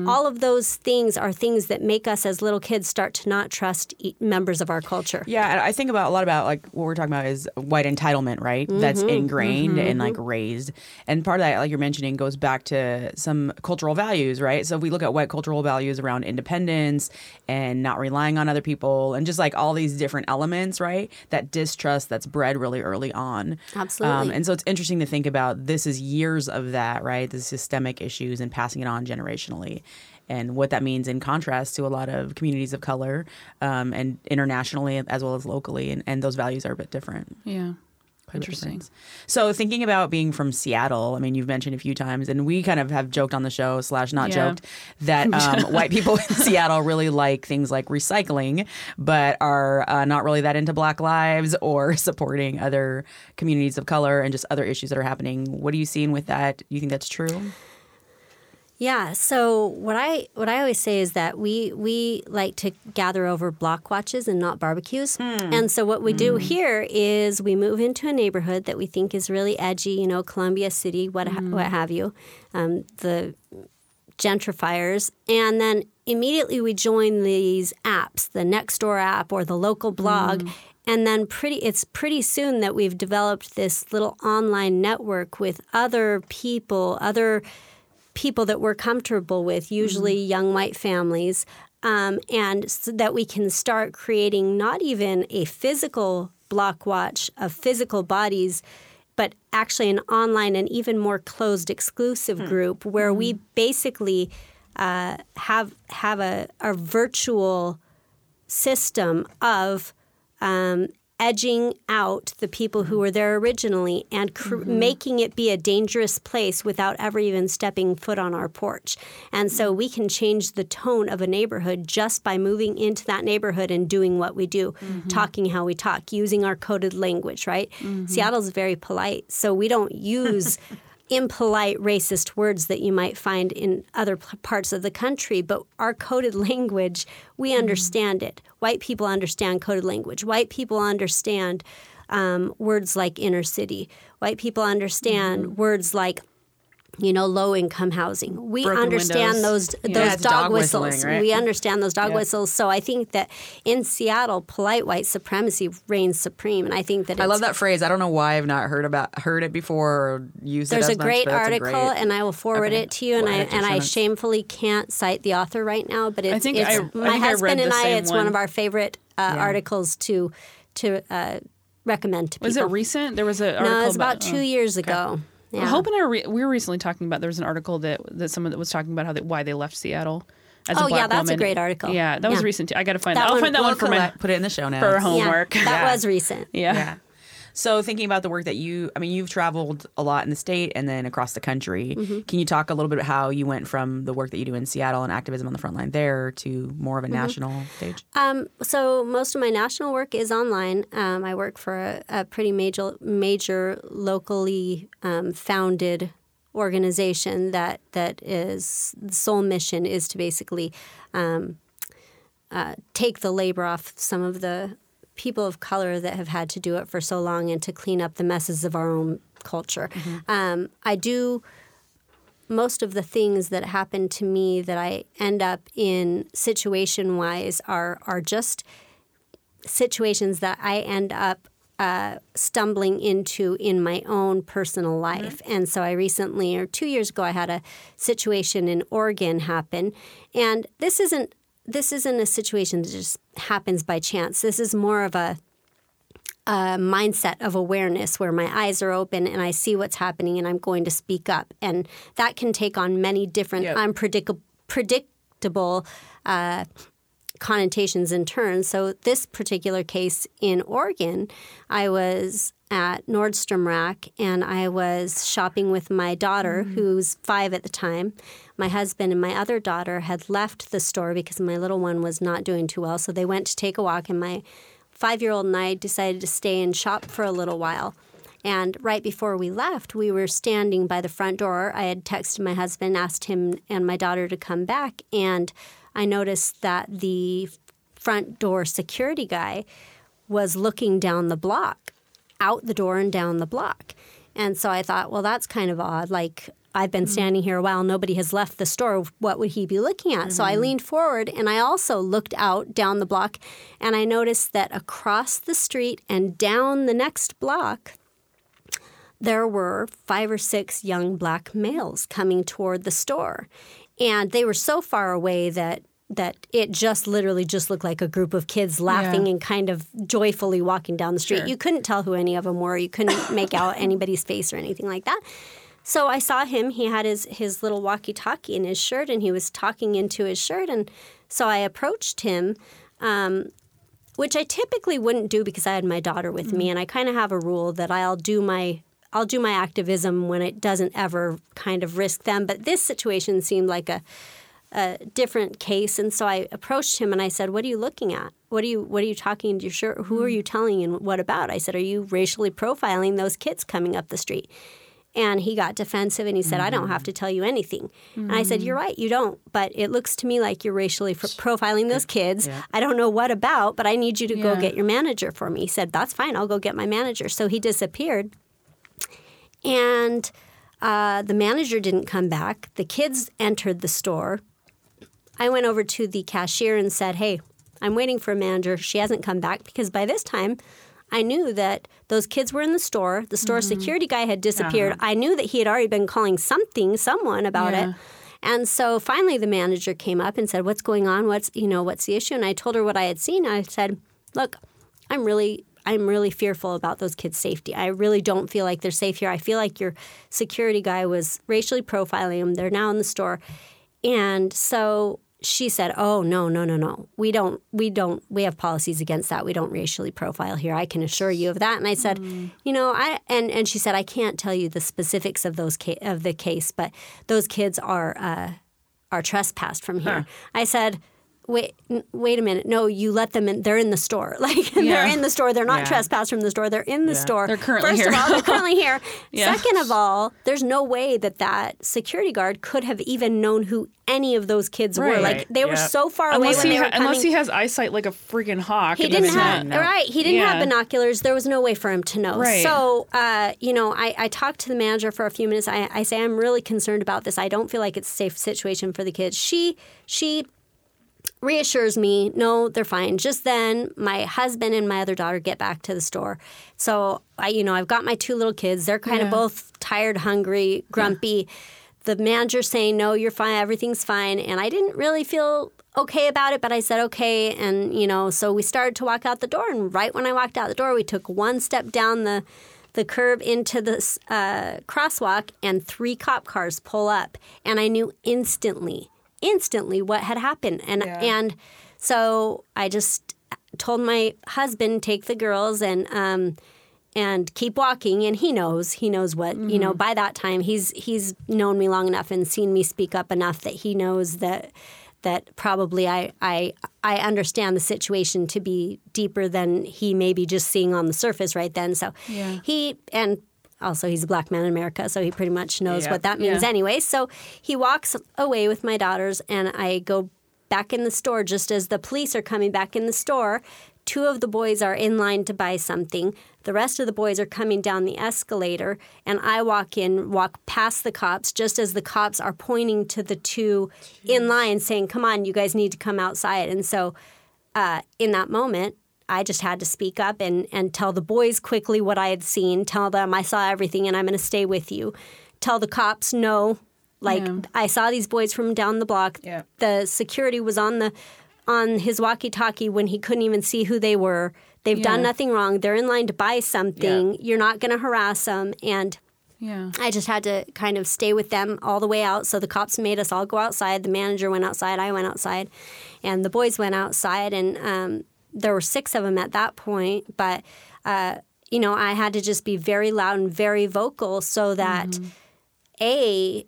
Speaker 5: all of those things are things that make us as little kids start to not trust e- members of our culture.
Speaker 3: Yeah, I think about a lot about like what we're talking about is white entitlement, right? That's
Speaker 5: Mm-hmm.
Speaker 3: ingrained and like raised. And part of that, like you're mentioning, goes back to some cultural values, right? So if we look at white cultural values around independence and not relying on other people and just like all these different elements, right? That distrust that's bred really early on.
Speaker 5: Absolutely.
Speaker 3: and so it's interesting to think about this is years of that, right? The systemic issues and passing it on generationally. And what that means in contrast to a lot of communities of color um, and internationally as well as locally. And, and those values are a bit different.
Speaker 4: Yeah.
Speaker 3: Quite a bit
Speaker 4: Interesting.
Speaker 3: So thinking about being from Seattle, I mean, you've mentioned a few times, and we kind of have joked on the show slash not
Speaker 4: Yeah.
Speaker 3: joked that um, white people in Seattle really like things like recycling, but are uh, not really that into Black lives or supporting other communities of color and just other issues that are happening. What are you seeing with that? Do you think that's true?
Speaker 5: Yeah. So what I what I always say is that we we like to gather over block watches and not barbecues. Hmm. And so what we do hmm. here is we move into a neighborhood that we think is really edgy. You know, Columbia City, what ha- what hmm. have you, um, the gentrifiers, and then immediately we join these apps, the Nextdoor app or the local blog. And then pretty it's pretty soon that we've developed this little online network with other people, other people that we're comfortable with, usually young white families, um, and so that we can start creating not even a physical block watch of physical bodies, but actually an online and even more closed exclusive group where we basically uh, have have a, a virtual system of um, edging out the people who were there originally and cr- mm-hmm. making it be a dangerous place without ever even stepping foot on our porch. And so we can change the tone of a neighborhood just by moving into that neighborhood and doing what we do, mm-hmm. talking how we talk, using our coded language, right? Mm-hmm. Seattle's very polite, so we don't use impolite racist words that you might find in other p- parts of the country, but our coded language, we understand it. White people understand coded language. White people understand um, words like inner city. White people understand words like you know, low income housing. We
Speaker 4: Broken
Speaker 5: understand
Speaker 4: windows.
Speaker 5: those
Speaker 4: Yeah.
Speaker 5: those
Speaker 3: Yeah,
Speaker 5: dog,
Speaker 3: dog
Speaker 5: whistles.
Speaker 3: right?
Speaker 5: We understand those dog
Speaker 3: Yeah.
Speaker 5: whistles. So I think that in Seattle, polite white supremacy reigns supreme, and I think that
Speaker 3: I love that phrase. I don't know why I've not heard about heard it before or used
Speaker 5: There's
Speaker 3: it
Speaker 5: a
Speaker 3: as much,
Speaker 5: great
Speaker 3: but it's a
Speaker 5: article,
Speaker 3: great-
Speaker 5: and I will forward
Speaker 3: Okay.
Speaker 5: it to you. And
Speaker 3: We'll
Speaker 5: I
Speaker 3: add it to
Speaker 5: and I shamefully can't cite the author right now, but it's,
Speaker 4: think
Speaker 5: it's
Speaker 4: I- I
Speaker 5: my
Speaker 4: I read
Speaker 5: husband and I. It's one.
Speaker 4: one.
Speaker 5: of our favorite uh,
Speaker 3: Yeah.
Speaker 5: articles to to uh, recommend to people.
Speaker 4: Was it recent? There was an article.
Speaker 5: No, it was about two
Speaker 4: oh.
Speaker 5: years ago. Yeah.
Speaker 4: Hope and I were re- we were recently talking about there was an article that that someone that was talking about how they, why they left Seattle. As a
Speaker 5: Oh, yeah,
Speaker 4: black
Speaker 5: that's a great article.
Speaker 4: Yeah, that was
Speaker 5: Yeah.
Speaker 4: recent. Too. I got to find
Speaker 5: That
Speaker 4: that. I'll
Speaker 5: one-
Speaker 4: find that
Speaker 3: We'll
Speaker 4: one for my
Speaker 3: put it in the show notes.
Speaker 4: for
Speaker 5: Yeah,
Speaker 4: homework.
Speaker 5: that
Speaker 3: Yeah.
Speaker 5: was recent.
Speaker 4: yeah.
Speaker 3: So thinking about the work that you, I mean, you've traveled a lot in the state and then across the country.
Speaker 5: Mm-hmm.
Speaker 3: Can you talk a little bit about how you went from the work that you do in Seattle and activism on the front line there to more of a
Speaker 5: Mm-hmm.
Speaker 3: national stage?
Speaker 5: Um, so most of my national work is online. Um, I work for a, a pretty major, major locally um, founded organization that that is the sole mission is to basically um, uh, take the labor off some of the people of color that have had to do it for so long and to clean up the messes of our own culture. Um, I do most of the things that happen to me that I end up in situation wise are are just situations that I end up uh, stumbling into in my own personal life. And so I recently, or two years ago, I had a situation in Oregon happen, and this isn't this isn't a situation that just happens by chance. This is more of a a mindset of awareness where my eyes are open and I see what's happening and I'm going to speak up. And that can take on many different
Speaker 3: Yep.
Speaker 5: unpredictable predictable uh, connotations and turns. So this particular case in Oregon, I was at Nordstrom Rack and I was shopping with my daughter mm. who's 5 at the time. My husband and my other daughter had left the store because my little one was not doing too well, so they went to take a walk and my 5-year-old and I decided to stay and shop for a little while. And right before we left, we were standing by the front door. I had texted my husband, asked him and my daughter to come back, and I noticed that the front door security guy was looking down the block. Out the door and down the block. And so I thought, well, that's kind of odd. Like, I've been mm-hmm. standing here a while, nobody has left the store. What would he be looking at? So I mm-hmm. leaned forward and I also looked out down the block and I noticed that across the street and down the next block, there were five or six young black males coming toward the store. And they were so far away that that it just literally just looked like a group of kids laughing
Speaker 4: Yeah.
Speaker 5: and kind of joyfully walking down the street.
Speaker 4: Sure.
Speaker 5: You couldn't tell who any of them were. You couldn't make out anybody's face or anything like that. So I saw him. He had his his little walkie-talkie in his shirt, and he was talking into his shirt. And so I approached him, um, which I typically wouldn't do because I had my daughter with me, and I kind of have a rule that I'll do my I'll do my activism when it doesn't ever kind of risk them. But this situation seemed like a a different case, and so I approached him and I said, "What are you looking at? What are you What are you talking into your shirt? Who are you mm-hmm. telling and what about?" I said, "Are you racially profiling those kids coming up the street?" And he got defensive and he said, I don't have to mm-hmm. tell you anything. And I said, You're mm-hmm. right, you don't. But it looks to me like you're racially profiling those kids. I don't know what about, but I need you to go get your manager for me. He said, That's fine, I'll go get my manager. So he disappeared. And uh, the manager didn't come back. The kids entered the store. I went over to the cashier and said, Hey, I'm waiting for a manager. She hasn't come back because by this time, I knew that those kids were in the store. The store mm-hmm. security guy had disappeared. Uh-huh. I knew that he had already been calling something, someone about
Speaker 4: Yeah.
Speaker 5: it. And so finally the manager came up and said, "What's going on? What's, you know, what's the issue?" And I told her what I had seen. I said, "Look, I'm really I'm really fearful about those kids' safety. I really don't feel like they're safe here. I feel like your security guy was racially profiling them. They're now in the store." And so she said, "Oh no, no, no, no. We don't. We don't. We have policies against that. We don't racially profile here. I can assure you of that." And I said, "You know, I." And and she said, "I can't tell you the specifics of those ca- of the case, but those kids are uh, are trespassed from here." I said. Wait, n- wait a minute. No, you let them in. They're in the store. Like they're in the store. They're not
Speaker 3: Yeah.
Speaker 5: trespassed from the store. They're in the store.
Speaker 4: They're currently
Speaker 5: First
Speaker 4: here.
Speaker 5: of all, they're currently here.
Speaker 4: Yeah.
Speaker 5: Second of all, there's no way that that security guard could have even known who any of those kids were. Like they were so far away
Speaker 4: Unless
Speaker 5: when
Speaker 4: he, ha- unless he has eyesight like a freaking hawk.
Speaker 5: He didn't have
Speaker 3: no.
Speaker 5: right. He didn't have binoculars. There was no way for him to know.
Speaker 4: Right.
Speaker 5: So, uh, you know, I, I talked to the manager for a few minutes. I, I say I'm really concerned about this. I don't feel like it's a safe situation for the kids. She she reassures me, no, they're fine. Just then, my husband and my other daughter get back to the store. So I, you know, I've got my two little kids. They're kind of both tired, hungry, grumpy. The manager saying, no, you're fine. Everything's fine. And I didn't really feel okay about it, but I said okay. And, you know, so we started to walk out the door. And right when I walked out the door, we took one step down the the curb into the uh, crosswalk, and three cop cars pull up, and I knew instantly, instantly what had happened, and and so I just told my husband take the girls and um, and keep walking, and he knows he knows what you know. By that time, he's he's known me long enough and seen me speak up enough that he knows that that probably I, I I understand the situation to be deeper than he may be just seeing on the surface right then. So
Speaker 4: Yeah.
Speaker 5: he and also he's a black man in America, so he pretty much knows
Speaker 3: Yeah.
Speaker 5: what that means
Speaker 4: Yeah.
Speaker 5: anyway. So he walks away with my daughters, and I go back in the store just as the police are coming back in the store. Two of the boys are in line to buy something. The rest of the boys are coming down the escalator, and I walk in, walk past the cops, just as the cops are pointing to the two in line, saying, Come on, you guys need to come outside. And so uh, in that moment, I just had to speak up and, and tell the boys quickly what I had seen, tell them I saw everything and I'm going to stay with you. Tell the cops, no, like
Speaker 4: Yeah.
Speaker 5: I saw these boys from down the block.
Speaker 3: Yeah.
Speaker 5: The security was on the on his walkie-talkie when he couldn't even see who they were. They've done nothing wrong. They're in line to buy something. You're not going to harass them and
Speaker 4: Yeah.
Speaker 5: I just had to kind of stay with them all the way out. So the cops made us all go outside. The manager went outside. I went outside, and the boys went outside. And um, there were six of them at that point. But uh, you know, I had to just be very loud and very vocal so that a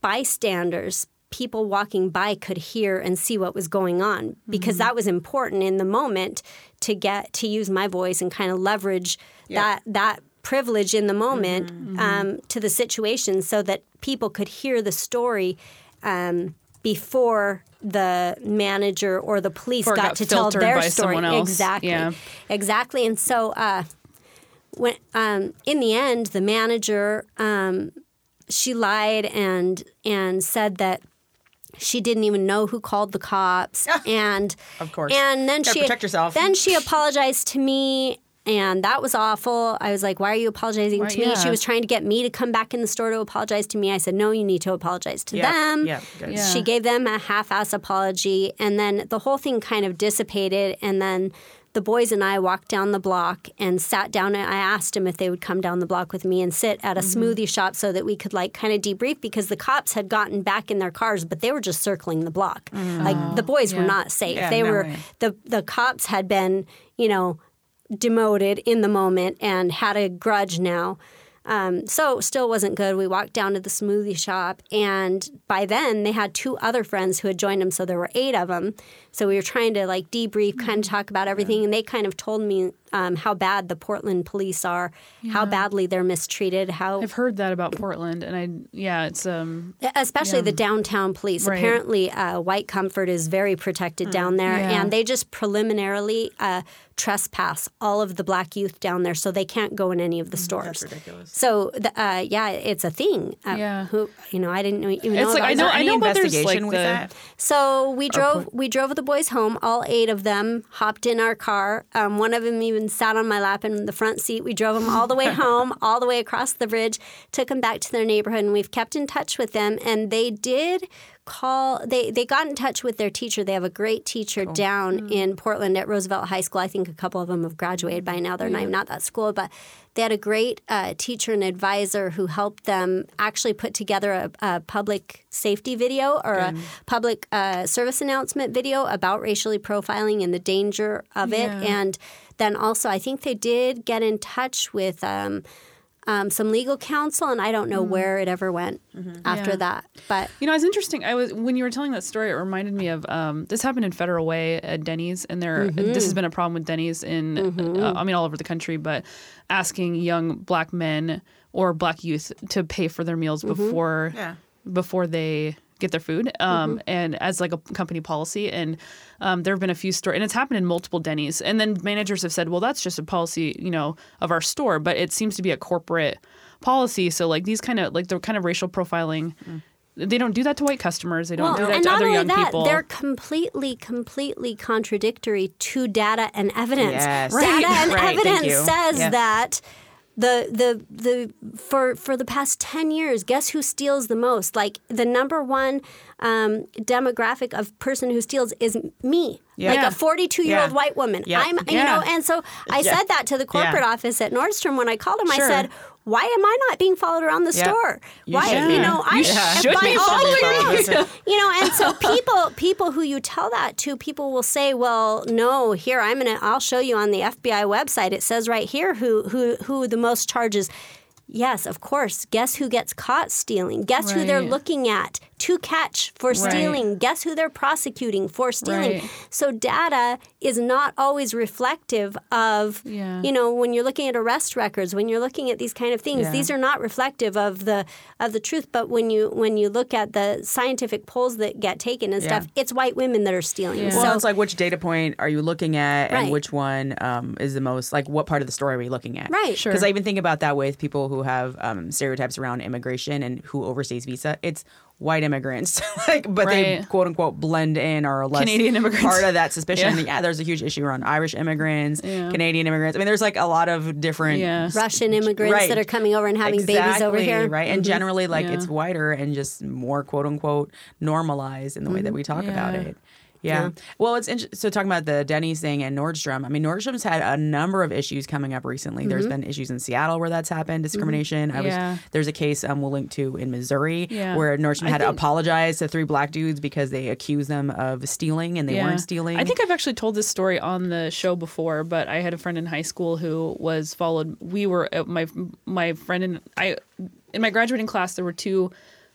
Speaker 5: bystanders people walking by could hear and see what was going on because that was important in the moment to get to use my voice and kind of leverage that that privilege in the moment um, to the situation so that people could hear the story um, before the manager or the police got,
Speaker 4: got
Speaker 5: to tell their story exactly
Speaker 4: Yeah.
Speaker 5: exactly and so uh, when um, in the end, the manager um, she lied and and said that she didn't even know who called the cops and
Speaker 3: Of course.
Speaker 5: and then
Speaker 3: Gotta
Speaker 5: she
Speaker 3: protect yourself.
Speaker 5: then she apologized to me and that was awful i was like why are you apologizing
Speaker 4: Why-
Speaker 5: to me
Speaker 4: yeah.
Speaker 5: she was trying to get me to come back in the store to apologize to me i said no you need to apologize to
Speaker 3: Yeah,
Speaker 5: them
Speaker 3: yeah.
Speaker 4: Yeah.
Speaker 5: she gave them a half-ass apology and then the whole thing kind of dissipated and then the boys and I walked down the block and sat down and I asked them if they would come down the block with me and sit at a
Speaker 3: Mm-hmm.
Speaker 5: smoothie shop so that we could like kind of debrief because the cops had gotten back in their cars but they were just circling the block. Like the boys were not safe.
Speaker 3: Yeah,
Speaker 5: they
Speaker 3: no
Speaker 5: were
Speaker 3: way.
Speaker 5: the the cops had been, you know, demoted in the moment and had a grudge now. Um, so still wasn't good. We walked down to the smoothie shop, and by then they had two other friends who had joined them. So there were eight of them. So we were trying to like debrief, kind of talk about everything, and they kind of told me um, how bad the Portland police are, how badly they're mistreated, how
Speaker 4: I've heard that about Portland, and I yeah, it's um
Speaker 5: especially the downtown police.
Speaker 4: Right.
Speaker 5: Apparently, uh, White Comfort is very protected down there,
Speaker 4: Yeah.
Speaker 5: and they just preliminarily uh, trespass all of the black youth down there, so they can't go in any of the stores.
Speaker 3: ridiculous.
Speaker 5: So, the, uh, yeah, it's a thing. Uh,
Speaker 4: Yeah.
Speaker 5: Who you know, I didn't know, even know
Speaker 4: It's like,
Speaker 5: about
Speaker 4: I know-
Speaker 3: Is there any
Speaker 4: I about there's, like, the-
Speaker 5: So we drove we drove the boys home. All eight of them hopped in our car. Um, one of them even sat on my lap in the front seat. We drove them all the way home, all the way across the bridge. Took them back to their neighborhood, and we've kept in touch with them. And they did call. They they got in touch with their teacher. They have a great teacher down in Portland at Roosevelt High School. I think a couple of them have graduated by now. They're not even at that school, but they had a great uh, teacher and advisor who helped them actually put together a, a public safety video or a public uh, service announcement video about racially profiling and the danger of it.
Speaker 4: Yeah.
Speaker 5: And then also, I think they did get in touch with um, um, some legal counsel, and I don't know where it ever went after
Speaker 4: Yeah.
Speaker 5: that. But
Speaker 4: You know, it's interesting. I was when you were telling that story, it reminded me of um, this happened in Federal Way at Denny's, and there
Speaker 5: Mm-hmm.
Speaker 4: this has been a problem with Denny's in uh, I mean all over the country, but asking young black men or black youth to pay for their meals
Speaker 5: Mm-hmm.
Speaker 4: before
Speaker 3: Yeah.
Speaker 4: before they get their food um,
Speaker 5: Mm-hmm.
Speaker 4: and as like a company policy. And um, there have been a few store and it's happened in multiple denny's. And then managers have said well that's just a policy you know of our store but it seems to be a corporate policy. So like these kind of like the kind of racial profiling. They don't do that to white customers. They don't do that
Speaker 5: and
Speaker 4: to
Speaker 5: not
Speaker 4: other
Speaker 5: only
Speaker 4: young
Speaker 5: that,
Speaker 4: people.
Speaker 5: they're completely, completely contradictory to data and evidence.
Speaker 3: Yes.
Speaker 5: Data
Speaker 3: Right,
Speaker 5: and
Speaker 3: right,
Speaker 5: evidence says
Speaker 3: Yeah.
Speaker 5: that the the the for for the past 10 years guess who steals the most like the number one um, demographic of person who steals is me
Speaker 3: Yeah.
Speaker 5: like a 42 year old
Speaker 3: Yeah.
Speaker 5: white woman
Speaker 3: Yeah.
Speaker 5: i'm you know and so i said that to the corporate office at nordstrom when i called them
Speaker 3: Sure.
Speaker 5: i said why am i not being followed around the
Speaker 3: Yeah.
Speaker 5: store?
Speaker 3: You
Speaker 5: why
Speaker 3: should
Speaker 5: you know i
Speaker 4: You should be following
Speaker 3: me.
Speaker 5: you know and so people people who you tell that to people will say well no here i'm gonna i'll show you on the fbi website. It says right here who who who the most charges. Yes of course. Guess who gets caught stealing? Guess who they're looking at to catch for stealing guess who they're prosecuting for stealing
Speaker 4: Right.
Speaker 5: so data is not always reflective of
Speaker 4: Yeah.
Speaker 5: you know when you're looking at arrest records when you're looking at these kind of things
Speaker 3: Yeah.
Speaker 5: these are not reflective of the of the truth but when you when you look at the scientific polls that get taken and stuff it's white women that are stealing
Speaker 4: Yeah.
Speaker 5: so
Speaker 3: it's like which data point are you looking at,
Speaker 5: Right.
Speaker 3: and which one um, is the most like what part of the story are we looking at?
Speaker 5: Right.
Speaker 4: Sure.
Speaker 3: Because I even think about that with people who have um, stereotypes around immigration and who overstays visa. It's white immigrants, like, but they quote unquote blend in or are less
Speaker 4: Canadian immigrants.
Speaker 3: part of that suspicion.
Speaker 4: Yeah.
Speaker 3: Yeah. there's a huge issue around Irish immigrants,
Speaker 4: Yeah.
Speaker 3: Canadian immigrants. I mean, there's like a lot of different
Speaker 4: Yeah.
Speaker 5: russian immigrants
Speaker 3: Right.
Speaker 5: that are coming over and having
Speaker 3: exactly,
Speaker 5: babies over here Mm-hmm.
Speaker 3: right? And generally, like
Speaker 4: Yeah.
Speaker 3: it's whiter and just more quote unquote normalized in the way that we talk about it. Yeah. Well, it's inter- so talking about the Denny's thing and Nordstrom. I mean, Nordstrom's had a number of issues coming up recently.
Speaker 5: Mm-hmm.
Speaker 3: There's been issues in Seattle where that's happened, discrimination. I was there's a case um, we'll link to in Missouri
Speaker 4: Yeah.
Speaker 3: where Nordstrom
Speaker 4: I
Speaker 3: had to
Speaker 4: think-
Speaker 3: apologize to three black dudes because they accused them of stealing and they weren't stealing.
Speaker 4: I think I've actually told this story on the show before, but I had a friend in high school who was followed. We were uh, my my friend and I in my graduating class. There were two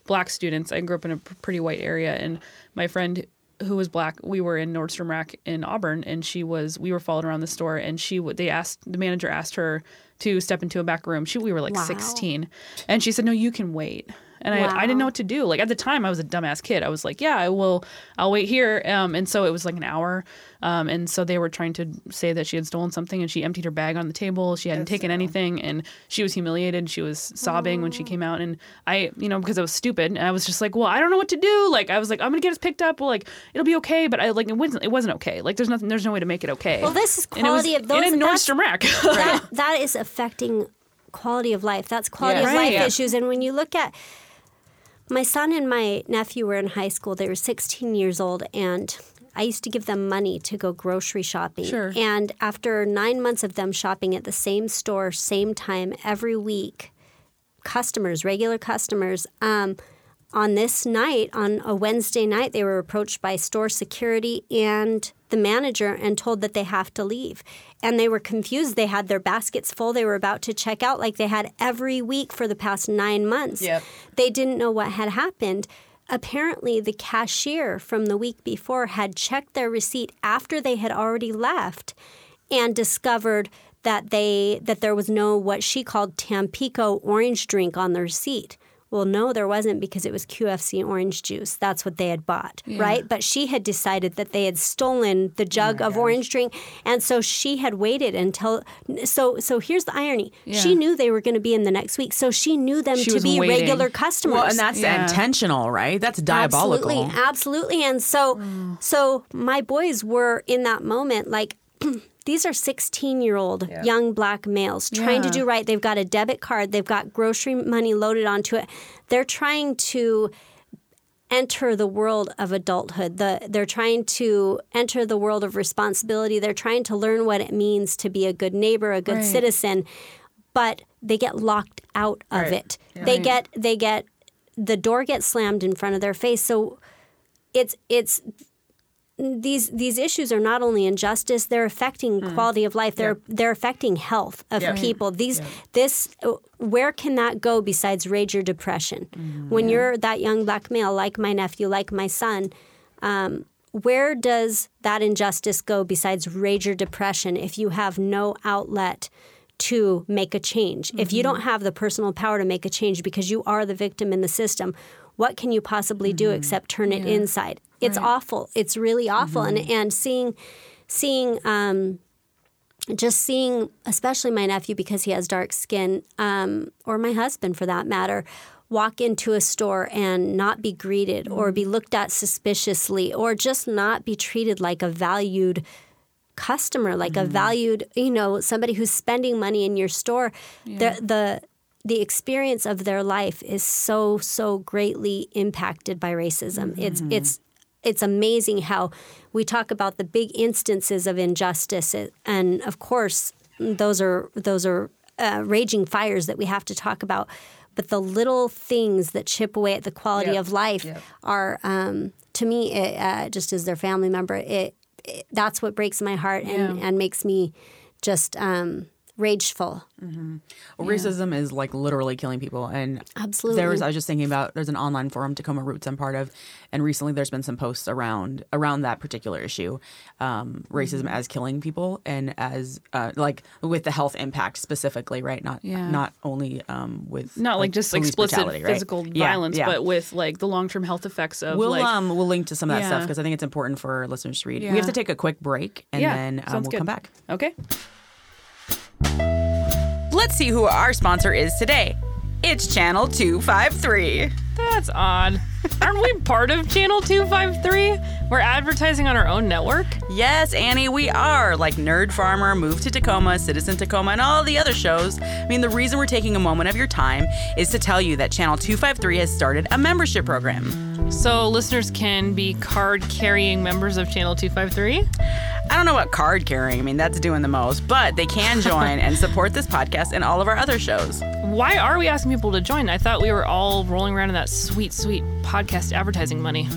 Speaker 4: black students. I grew up in a pretty white area, and my friend who was black. We were in Nordstrom Rack in Auburn, and she was. We were followed around the store, and she would. They asked the manager asked her to step into a back room. She we were like
Speaker 5: Wow.
Speaker 4: sixteen, and she said, "No, you can wait." And I, I didn't know what to do. Like at the time, I was a dumbass kid. I was like, yeah, I will, I'll wait here. Um, and so it was like an hour. Um, and so they were trying to say that she had stolen something, and she emptied her bag on the table. She hadn't taken anything, and she was humiliated. She was sobbing when she came out, and I, you know, because I was stupid, and I was just like, well, I don't know what to do. Like I was like, I'm gonna get us picked up. Well, like it'll be okay, but I like it wasn't. It wasn't okay. Like there's nothing. There's no way to make it okay.
Speaker 5: Well, this is
Speaker 4: And it was
Speaker 5: quality of those.
Speaker 4: in Nordstrom rack.
Speaker 5: that, that is affecting quality of life. That's quality
Speaker 3: Yeah.
Speaker 5: of life
Speaker 4: Right.
Speaker 5: issues. And when you look at my son and my nephew were in high school. They were 16 years old, and I used to give them money to go grocery shopping.
Speaker 4: Sure.
Speaker 5: And after nine months of them shopping at the same store, same time, every week, customers, regular customers, um, on this night, on a Wednesday night, they were approached by store security and the manager and told that they have to leave. And they were confused. They had their baskets full. They were about to check out like they had every week for the past nine months.
Speaker 3: Yep.
Speaker 5: They didn't know what had happened. Apparently, the cashier from the week before had checked their receipt after they had already left and discovered that they that there was no what she called Tampico orange drink on their receipt. Well, no, there wasn't because it was QFC orange juice. That's what they had bought, right? But she had decided that they had stolen the oh jug of orange drink, and so she had waited until. So, so here's the irony: she knew they were going to be in the next week, so she knew them
Speaker 4: She
Speaker 5: to be
Speaker 4: waiting.
Speaker 5: regular customers.
Speaker 3: Well, and that's
Speaker 4: Yeah.
Speaker 3: intentional, right? That's diabolical.
Speaker 5: Absolutely, absolutely. And so, mm. so my boys were in that moment like. These are 16 year old young black males trying to do right. They've got a debit card, they've got grocery money loaded onto it. They're trying to enter the world of adulthood. The, they're trying to enter the world of responsibility. They're trying to learn what it means to be a good neighbor, a good
Speaker 4: Right.
Speaker 5: citizen, but they get locked out of
Speaker 3: Right.
Speaker 5: it. They get they get the door gets slammed in front of their face. So it's it's these these issues are not only injustice they're affecting mm. quality of life. They're they're affecting health of
Speaker 3: Yeah.
Speaker 5: people. These this where can that go besides rage or depression? Mm-hmm. When you're that young black male like my nephew like my son um, where does that injustice go besides rage or depression if you have no outlet to make a change? If you don't mm-hmm. have the personal power to make a change because you are the victim in the system what can you possibly do mm-hmm. except turn it inside it's awful. It's really awful. And and seeing seeing um just seeing especially my nephew because he has dark skin um, or my husband for that matter walk into a store and not be greeted or be looked at suspiciously or just not be treated like a valued customer like a valued you know somebody who's spending money in your store the the the experience of their life is so so greatly impacted by racism. It's it's it's amazing how we talk about the big instances of injustice and of course those are those are uh, raging fires that we have to talk about but the little things that chip away at the quality
Speaker 3: Yep.
Speaker 5: of life
Speaker 3: Yep.
Speaker 5: are um, to me it, uh, just as their family member it, it that's what breaks my heart and,
Speaker 4: Yeah.
Speaker 5: and makes me just um, rageful
Speaker 3: Well, Racism is like literally killing people, and
Speaker 5: Absolutely.
Speaker 3: There was I was just thinking about there's an online forum Tacoma Roots I'm part of, and recently there's been some posts around around that particular issue, um, racism as killing people and as uh, like with the health impact specifically, right? Not
Speaker 4: Yeah.
Speaker 3: not only um, with
Speaker 4: Not like, just explicit
Speaker 3: brutality, right?
Speaker 4: physical
Speaker 3: Yeah,
Speaker 4: violence,
Speaker 3: yeah.
Speaker 4: but with like the long term health effects of
Speaker 3: We'll
Speaker 4: like
Speaker 3: um we'll link to some of that stuff because I think it's important for listeners to read. We have to take a quick break and
Speaker 4: yeah,
Speaker 3: then um, we'll
Speaker 4: good.
Speaker 3: come back.
Speaker 4: Okay.
Speaker 3: Let's see who our sponsor is today. It's Channel 253.
Speaker 4: That's odd. Aren't we part of Channel 253? We're advertising on our own network.
Speaker 3: Yes, Annie, we are. Like Nerd Farmer, Move to Tacoma, Citizen Tacoma, and all the other shows. I mean, the reason we're taking a moment of your time is to tell you that Channel 253 has started a membership program.
Speaker 4: So listeners can be card carrying members of Channel 253.
Speaker 3: I don't know what card carrying, I mean, that's doing the most, but they can join and support this podcast and all of our other shows.
Speaker 4: Why are we asking people to join? I thought we were all rolling around in that sweet, sweet podcast advertising money.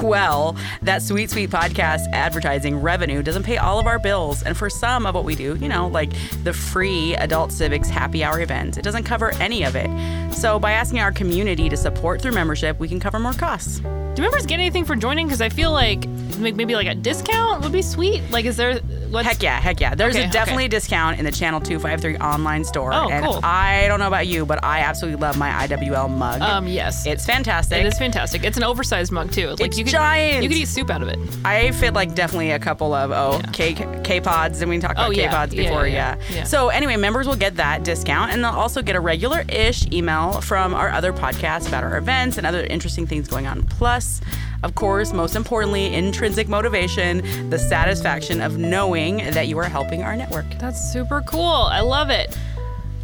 Speaker 3: Well, that sweet, sweet podcast advertising revenue doesn't pay all of our bills. And for some of what we do, you know, like the free Adult Civics happy hour event, it doesn't cover any of it. So by asking our community to support through membership, we can cover more costs.
Speaker 4: Do members get anything for joining? Because I feel like maybe like a discount would be sweet. Like, is there What's,
Speaker 3: Heck yeah, heck yeah. There's
Speaker 4: Okay,
Speaker 3: a
Speaker 4: okay.
Speaker 3: definitely a discount in the Channel 253 online store.
Speaker 4: Oh,
Speaker 3: and
Speaker 4: cool.
Speaker 3: I don't know about you, but I absolutely love my IWL mug.
Speaker 4: Um, yes.
Speaker 3: it's fantastic.
Speaker 4: It is fantastic. It's an oversized mug too. Like
Speaker 3: It's
Speaker 4: you could,
Speaker 3: giant.
Speaker 4: You could eat soup out of it.
Speaker 3: I fit like definitely a couple of oh K K pods, and we talked about
Speaker 4: Oh,
Speaker 3: K pods before,
Speaker 4: yeah,
Speaker 3: yeah.
Speaker 4: yeah. Yeah.
Speaker 3: So anyway, members will get that discount, and they'll also get a regular ish email from our other podcasts about our events and other interesting things going on. Plus, of course, most importantly, intrinsic motivation, the satisfaction of knowing that you are helping our network.
Speaker 4: That's super cool. I love it.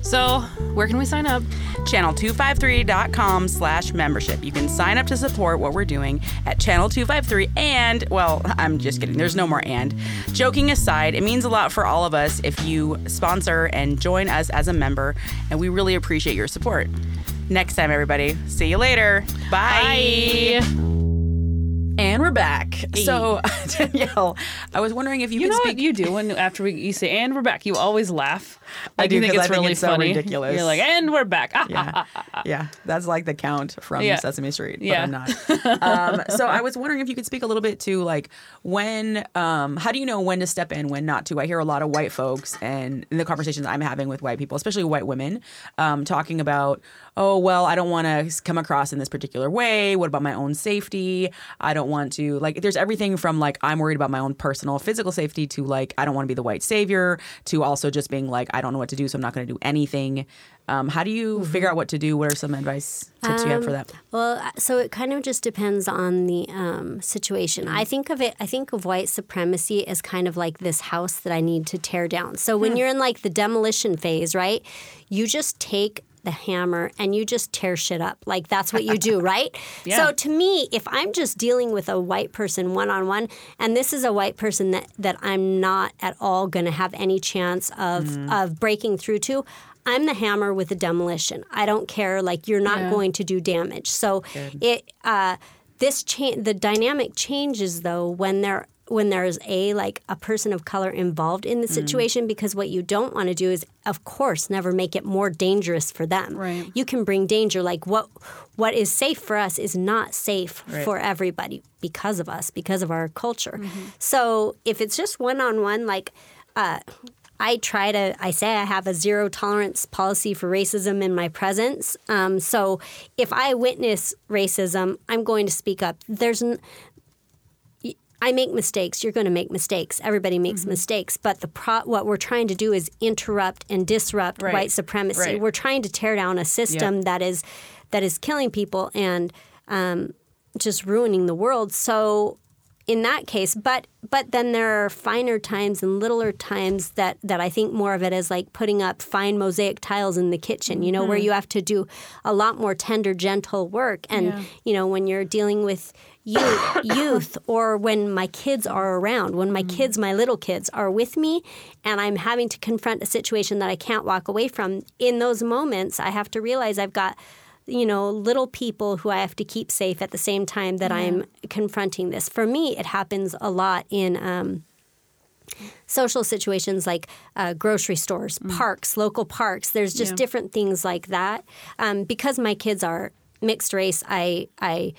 Speaker 4: So, where can we sign up?
Speaker 3: channel253.com slash membership. You can sign up to support what we're doing at Channel 253 and, well, I'm just kidding. There's no more and. Joking aside, it means a lot for all of us if you sponsor and join us as a member, and we really appreciate your support. Next time, everybody. See you later. Bye. And we're back. So, Danielle, I was wondering if you,
Speaker 4: You
Speaker 3: could
Speaker 4: know
Speaker 3: speak.
Speaker 4: what you do when after we you say and we're back, you always laugh.
Speaker 3: I do,
Speaker 4: think it's
Speaker 3: think
Speaker 4: really
Speaker 3: it's so ridiculous.
Speaker 4: You're like and we're back. Ah,
Speaker 3: yeah, yeah, that's like the count from
Speaker 4: Yeah.
Speaker 3: Sesame Street, but
Speaker 4: Yeah.
Speaker 3: I'm not. Um, so I was wondering if you could speak a little bit to like when, um, how do you know when to step in, when not to? I hear a lot of white folks and in the conversations I'm having with white people, especially white women, um, talking about, oh well, I don't want to come across in this particular way. What about my own safety? I don't want to like. There's everything from like I'm worried about my own personal physical safety to like I don't want to be the white savior to also just being like I don't know what to do, so I'm not going to do anything. Um, how do you figure out what to do? What are some advice tips you have for that?
Speaker 5: Well, uh, so it kind of just depends on the um, situation. I think of it. I think of white supremacy as kind of like this house that I need to tear down. So when you're in like the demolition phase, right? You just take the hammer and you just tear shit up. Like that's what you do, right? yeah. So to me, if I'm just dealing with a white person one on one, and this is a white person that that I'm not at all going to have any chance of of breaking through to. I'm the hammer with the demolition. I don't care. Like you're not going to do damage. So it uh, this cha- the dynamic changes though when there when there's a like a person of color involved in the situation because what you don't want to do is of course never make it more dangerous for them.
Speaker 4: Right.
Speaker 5: You can bring danger like what what is safe for us is not safe for everybody because of us because of our culture. So if it's just one on one like uh, I try to, I say I have a zero tolerance policy for racism in my presence. Um, so if I witness racism, I'm going to speak up. There's, I make mistakes. You're going to make mistakes. Everybody makes mistakes. But the pro- what we're trying to do is interrupt and disrupt
Speaker 3: Right.
Speaker 5: white supremacy.
Speaker 3: Right.
Speaker 5: We're trying to tear down a system that is that is killing people and um, just ruining the world. So in that case, but but then there are finer times and littler times that that I think more of it is like putting up fine mosaic tiles in the kitchen, you know, where mm-hmm. you have to do a lot more tender, gentle work. And you know, when you're dealing with youth, youth, or when my kids are around, when my mm. kids, my little kids, are with me, and I'm having to confront a situation that I can't walk away from. In those moments, I have to realize I've got you know, little people who I have to keep safe at the same time that I'm confronting this. For me, it happens a lot in um, social situations like uh, grocery stores, parks, local parks. There's just
Speaker 4: Yeah.
Speaker 5: different things like that. Um, because my kids are mixed race, I I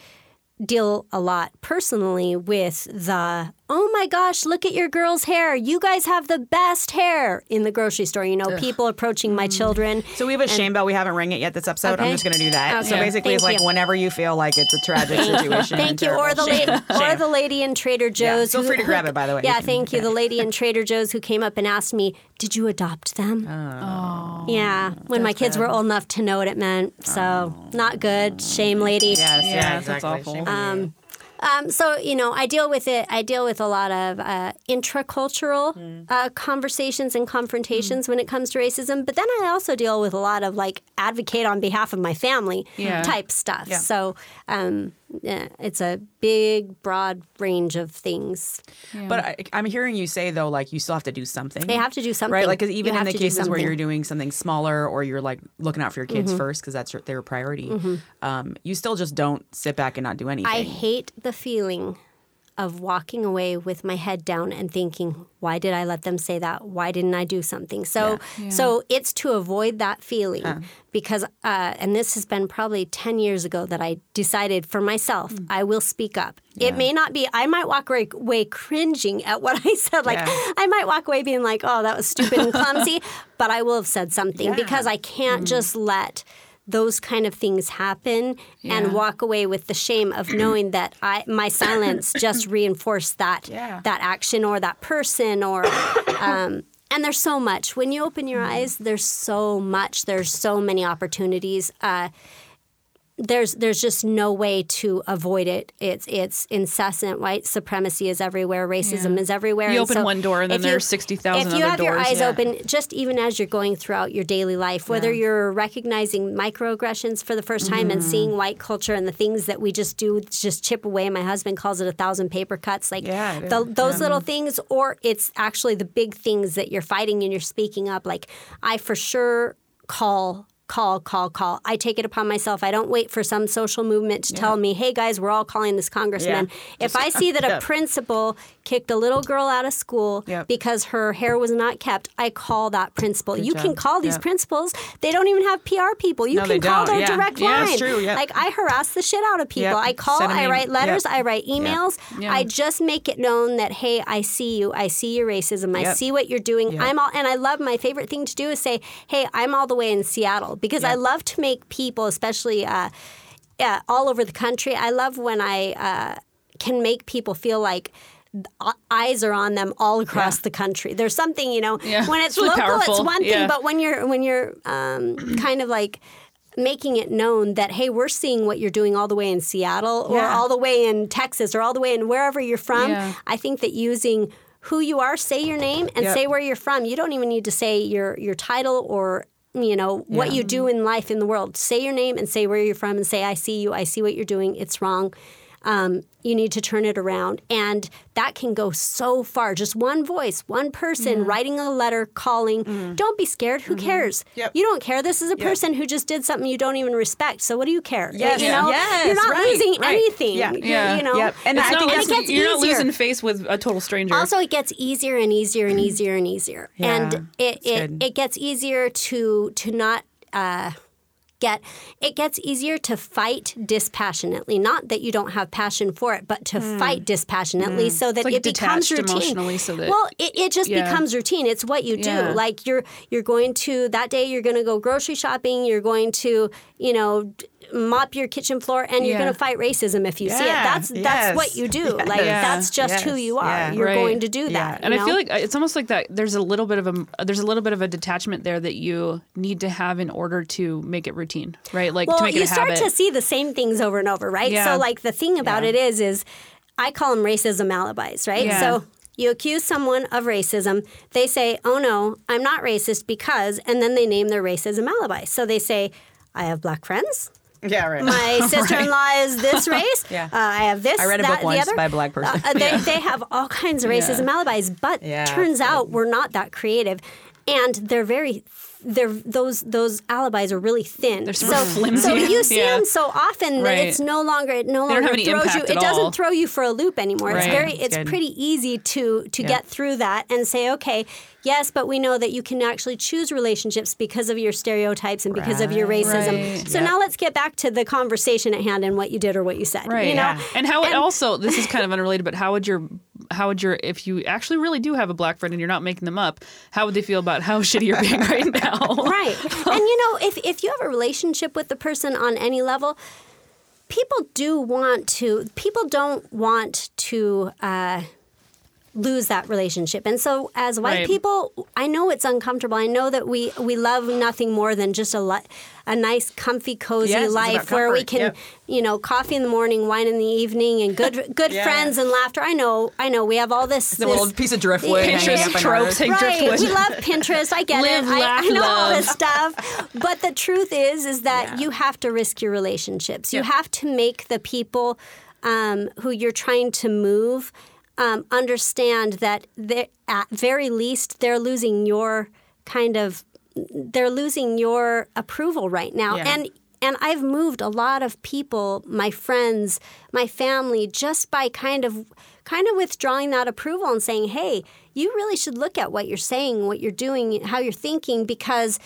Speaker 5: deal a lot personally with the oh my gosh look at your girl's hair you guys have the best hair in the grocery store you know people approaching my mm. children
Speaker 3: So we have a shame bell. We haven't rang it yet this episode. I'm just going to do that. So
Speaker 5: Okay.
Speaker 3: basically, it's like
Speaker 5: you.
Speaker 3: whenever you feel like it's a tragic situation.
Speaker 5: Thank you. Or the
Speaker 3: Shame.
Speaker 5: lady, or the lady in Trader Joe's.
Speaker 3: feel free to grab it, by the way.
Speaker 5: Yeah,
Speaker 3: You can-
Speaker 5: thank you. The lady in Trader Joe's who came up and asked me, "Did you adopt them?" Oh, yeah. When my kids were old enough to know what it meant, so not good. Shame, lady.
Speaker 3: Yes, yeah,
Speaker 4: Yeah, that's awful.
Speaker 3: Shame on you.
Speaker 5: Um, Um, so you know, I deal with it. I deal with a lot of uh, intracultural
Speaker 3: Mm.
Speaker 5: uh, conversations and confrontations when it comes to racism. But then I also deal with a lot of like advocate on behalf of my family
Speaker 4: Yeah.
Speaker 5: type stuff. So um, yeah, it's a big, broad range of things.
Speaker 3: But I, I'm hearing you say though, like you still have to do something.
Speaker 5: They have to do something.
Speaker 3: right? Like 'cause
Speaker 5: You
Speaker 3: even in the cases where.
Speaker 5: Mm-hmm.
Speaker 3: you're doing something smaller or you're like looking out for your kids first because that's your, their priority, um, you still just don't sit back and not do anything.
Speaker 5: I hate the feeling of walking away with my head down and thinking, why did I let them say that? Why didn't I do something? So, so it's to avoid that feeling because, uh, and this has been probably ten years ago that I decided for myself,
Speaker 3: Mm.
Speaker 5: I will speak up. It may not be. I might walk away, away cringing at what I said. Like
Speaker 3: Yeah.
Speaker 5: I might walk away being like, "Oh, that was stupid and clumsy," but I will have said something
Speaker 3: Yeah. Mm.
Speaker 5: because I can't just let those kind of things happen
Speaker 4: Yeah.
Speaker 5: and walk away with the shame of knowing that I my silence just reinforced that
Speaker 3: Yeah.
Speaker 5: that action or that person or um, and there's so much when you open your eyes there's so much there's so many opportunities uh, there's there's just no way to avoid it. It's it's incessant. White supremacy is everywhere. Racism
Speaker 4: Yeah.
Speaker 5: is everywhere.
Speaker 4: You open one door and then
Speaker 5: if you-
Speaker 4: there's 60,000
Speaker 5: If you have your eyes
Speaker 4: Yeah.
Speaker 5: open, just even as you're going throughout your daily life, whether
Speaker 3: Yeah.
Speaker 5: you're recognizing microaggressions for the first time and
Speaker 4: Mm-hmm.
Speaker 5: seeing white culture and the things that we just do, just chip away. My husband calls it a thousand paper cuts. Like the, those little things, or it's actually the big things that you're fighting and you're speaking up. Like I for sure call call call call. I take it upon myself. I don't wait for some social movement to tell me hey guys we're all calling this congressman.
Speaker 3: Yeah.
Speaker 5: if i see that a principal kicked a little girl out of school
Speaker 3: Yep.
Speaker 5: because her hair was not kept i call that principal. You can call these
Speaker 3: Yep.
Speaker 5: principals. They don't even have pr people. You
Speaker 3: No,
Speaker 5: can call
Speaker 3: don't.
Speaker 5: their
Speaker 3: Yeah.
Speaker 5: direct
Speaker 3: Yeah,
Speaker 5: line.
Speaker 3: true. Yep.
Speaker 5: like i harass the shit out of people. I call i write letters i write emails.
Speaker 4: Yeah.
Speaker 5: i just make it known that hey i see you. I see your racism. I see what you're doing. I'm all and i love my favorite thing to do is say hey i'm all the way in seattle because i love to make people especially uh, yeah, all over the country i love when i uh, can make people feel like uh, eyes are on them all across
Speaker 3: Yeah.
Speaker 5: the country there's something you know
Speaker 4: Yeah.
Speaker 5: when
Speaker 4: It's
Speaker 5: it's,
Speaker 4: really
Speaker 5: local it's one thing
Speaker 4: Yeah.
Speaker 5: but when you're when you're um, kind of like making it known that hey we're seeing what you're doing all the way in seattle or
Speaker 3: Yeah.
Speaker 5: all the way in texas or all the way in wherever you're from
Speaker 4: Yeah.
Speaker 5: i think that using who you are say your name and
Speaker 3: Yep.
Speaker 5: say where you're from you don't even need to say your your title or you know what
Speaker 3: Yeah.
Speaker 5: you do in life in the world. Say your name and say where you're from and say i see you. I see what you're doing. It's wrong. Um, you need to turn it around. And that can go so far. Just one voice one person writing a letter calling. Don't be scared. Who cares?
Speaker 3: Mm-hmm. Yep.
Speaker 5: you don't care. This is a person who just did something you don't even respect. So what do you care?
Speaker 3: Yes.
Speaker 5: you know?
Speaker 3: Yes,
Speaker 5: you're not
Speaker 3: right,
Speaker 5: losing
Speaker 3: right.
Speaker 5: anything.
Speaker 3: Yeah.
Speaker 5: You're-
Speaker 4: Yeah.
Speaker 5: you know?
Speaker 3: Yep. And
Speaker 4: it's
Speaker 3: I
Speaker 4: not
Speaker 3: think
Speaker 4: like
Speaker 5: it gets
Speaker 4: you're not losing face with a total stranger.
Speaker 5: also, it gets easier and easier and easier and easier,
Speaker 3: Yeah,
Speaker 5: and it it, it gets easier to to not. Uh, Get it gets easier to fight dispassionately. Not that you don't have passion for it, but to fight dispassionately so that
Speaker 4: like
Speaker 5: it becomes routine.
Speaker 4: so that-
Speaker 5: well, it, it just
Speaker 4: Yeah.
Speaker 5: becomes routine. It's what you do.
Speaker 4: Yeah.
Speaker 5: Like you're you're going to that day. You're going to go grocery shopping. You're going to you know mop your kitchen floor, and you're
Speaker 4: Yeah.
Speaker 5: going to fight racism if you see it.
Speaker 3: Yeah.
Speaker 5: That's that's
Speaker 3: Yes.
Speaker 5: what you do. Like
Speaker 4: Yeah.
Speaker 5: that's just who you are.
Speaker 3: Yeah.
Speaker 5: You're
Speaker 4: Right.
Speaker 5: going to do that.
Speaker 3: Yeah.
Speaker 4: and
Speaker 5: you
Speaker 4: I feel like uh, it's almost like that. There's a little bit of a there's a little bit of a detachment there that you need to have in order to make it routine, right? Like
Speaker 5: well,
Speaker 4: to make it
Speaker 5: you
Speaker 4: a
Speaker 5: start
Speaker 4: habit.
Speaker 5: to see the same things over and over, right?
Speaker 4: Yeah.
Speaker 5: So, like the thing about
Speaker 3: Yeah.
Speaker 5: it is, is I call them racism alibis, right?
Speaker 4: Yeah.
Speaker 5: So you accuse someone of racism, they say, "Oh no, I'm not racist because," and then they name their racism alibi. So they say, "I have black friends."
Speaker 3: Yeah, right.
Speaker 5: My sister-in-law is this race.
Speaker 3: Yeah.
Speaker 5: Uh, I have this.
Speaker 3: I read a
Speaker 5: that,
Speaker 3: book
Speaker 5: the
Speaker 3: once
Speaker 5: other.
Speaker 3: by a black person.
Speaker 5: Uh, they, they have all kinds of racism alibis, but
Speaker 3: Yeah,
Speaker 5: turns out we're not that creative, and they're very. They're those those alibis are really thin.
Speaker 4: They're
Speaker 5: so,
Speaker 4: flimsy.
Speaker 5: so you see
Speaker 4: Yeah.
Speaker 5: them so often that
Speaker 4: Right.
Speaker 5: it's no longer it no longer throws you. It
Speaker 4: at
Speaker 5: doesn't throw you for a loop anymore. It's very it's pretty easy to to get through that and say okay. Yes, but we know that you can actually choose relationships because of your stereotypes and because of your racism.
Speaker 4: Right.
Speaker 5: So now let's get back to the conversation at hand and what you did or what you said.
Speaker 4: Right.
Speaker 5: You know?
Speaker 4: And how it also this is kind of unrelated, but how would your how would your if you actually really do have a black friend and you're not making them up, how would they feel about how shitty you're being right now?
Speaker 5: Right. and you know, if if you have a relationship with the person on any level, people do want to. People don't want to. Uh, lose that relationship and so as white
Speaker 4: Right.
Speaker 5: people i know it's uncomfortable i know that we we love nothing more than just a li- a nice comfy cozy
Speaker 3: Yes,
Speaker 5: life where we can
Speaker 3: Yep.
Speaker 5: you know coffee in the morning wine in the evening and good good
Speaker 3: Yeah.
Speaker 5: friends and laughter i know i know we have all this,
Speaker 3: the
Speaker 5: this
Speaker 3: little piece of driftwood.
Speaker 5: Yeah.
Speaker 3: hanging
Speaker 4: Pinterest
Speaker 3: up
Speaker 4: tropes
Speaker 3: our-
Speaker 4: hang
Speaker 5: Right,
Speaker 4: driftwood.
Speaker 5: we love Pinterest. I get
Speaker 4: Live,
Speaker 5: it. I,
Speaker 4: laugh,
Speaker 5: I know all this stuff. But the truth is, is that
Speaker 3: Yeah.
Speaker 5: you have to risk your relationships. You have to make the people um, who you're trying to move um, understand that at very least they're losing your kind of they're losing your approval right now.
Speaker 3: Yeah.
Speaker 5: And and I've moved a lot of people, my friends, my family, just by kind of kind of withdrawing that approval and saying, "Hey, you really should look at what you're saying, what you're doing, how you're thinking, because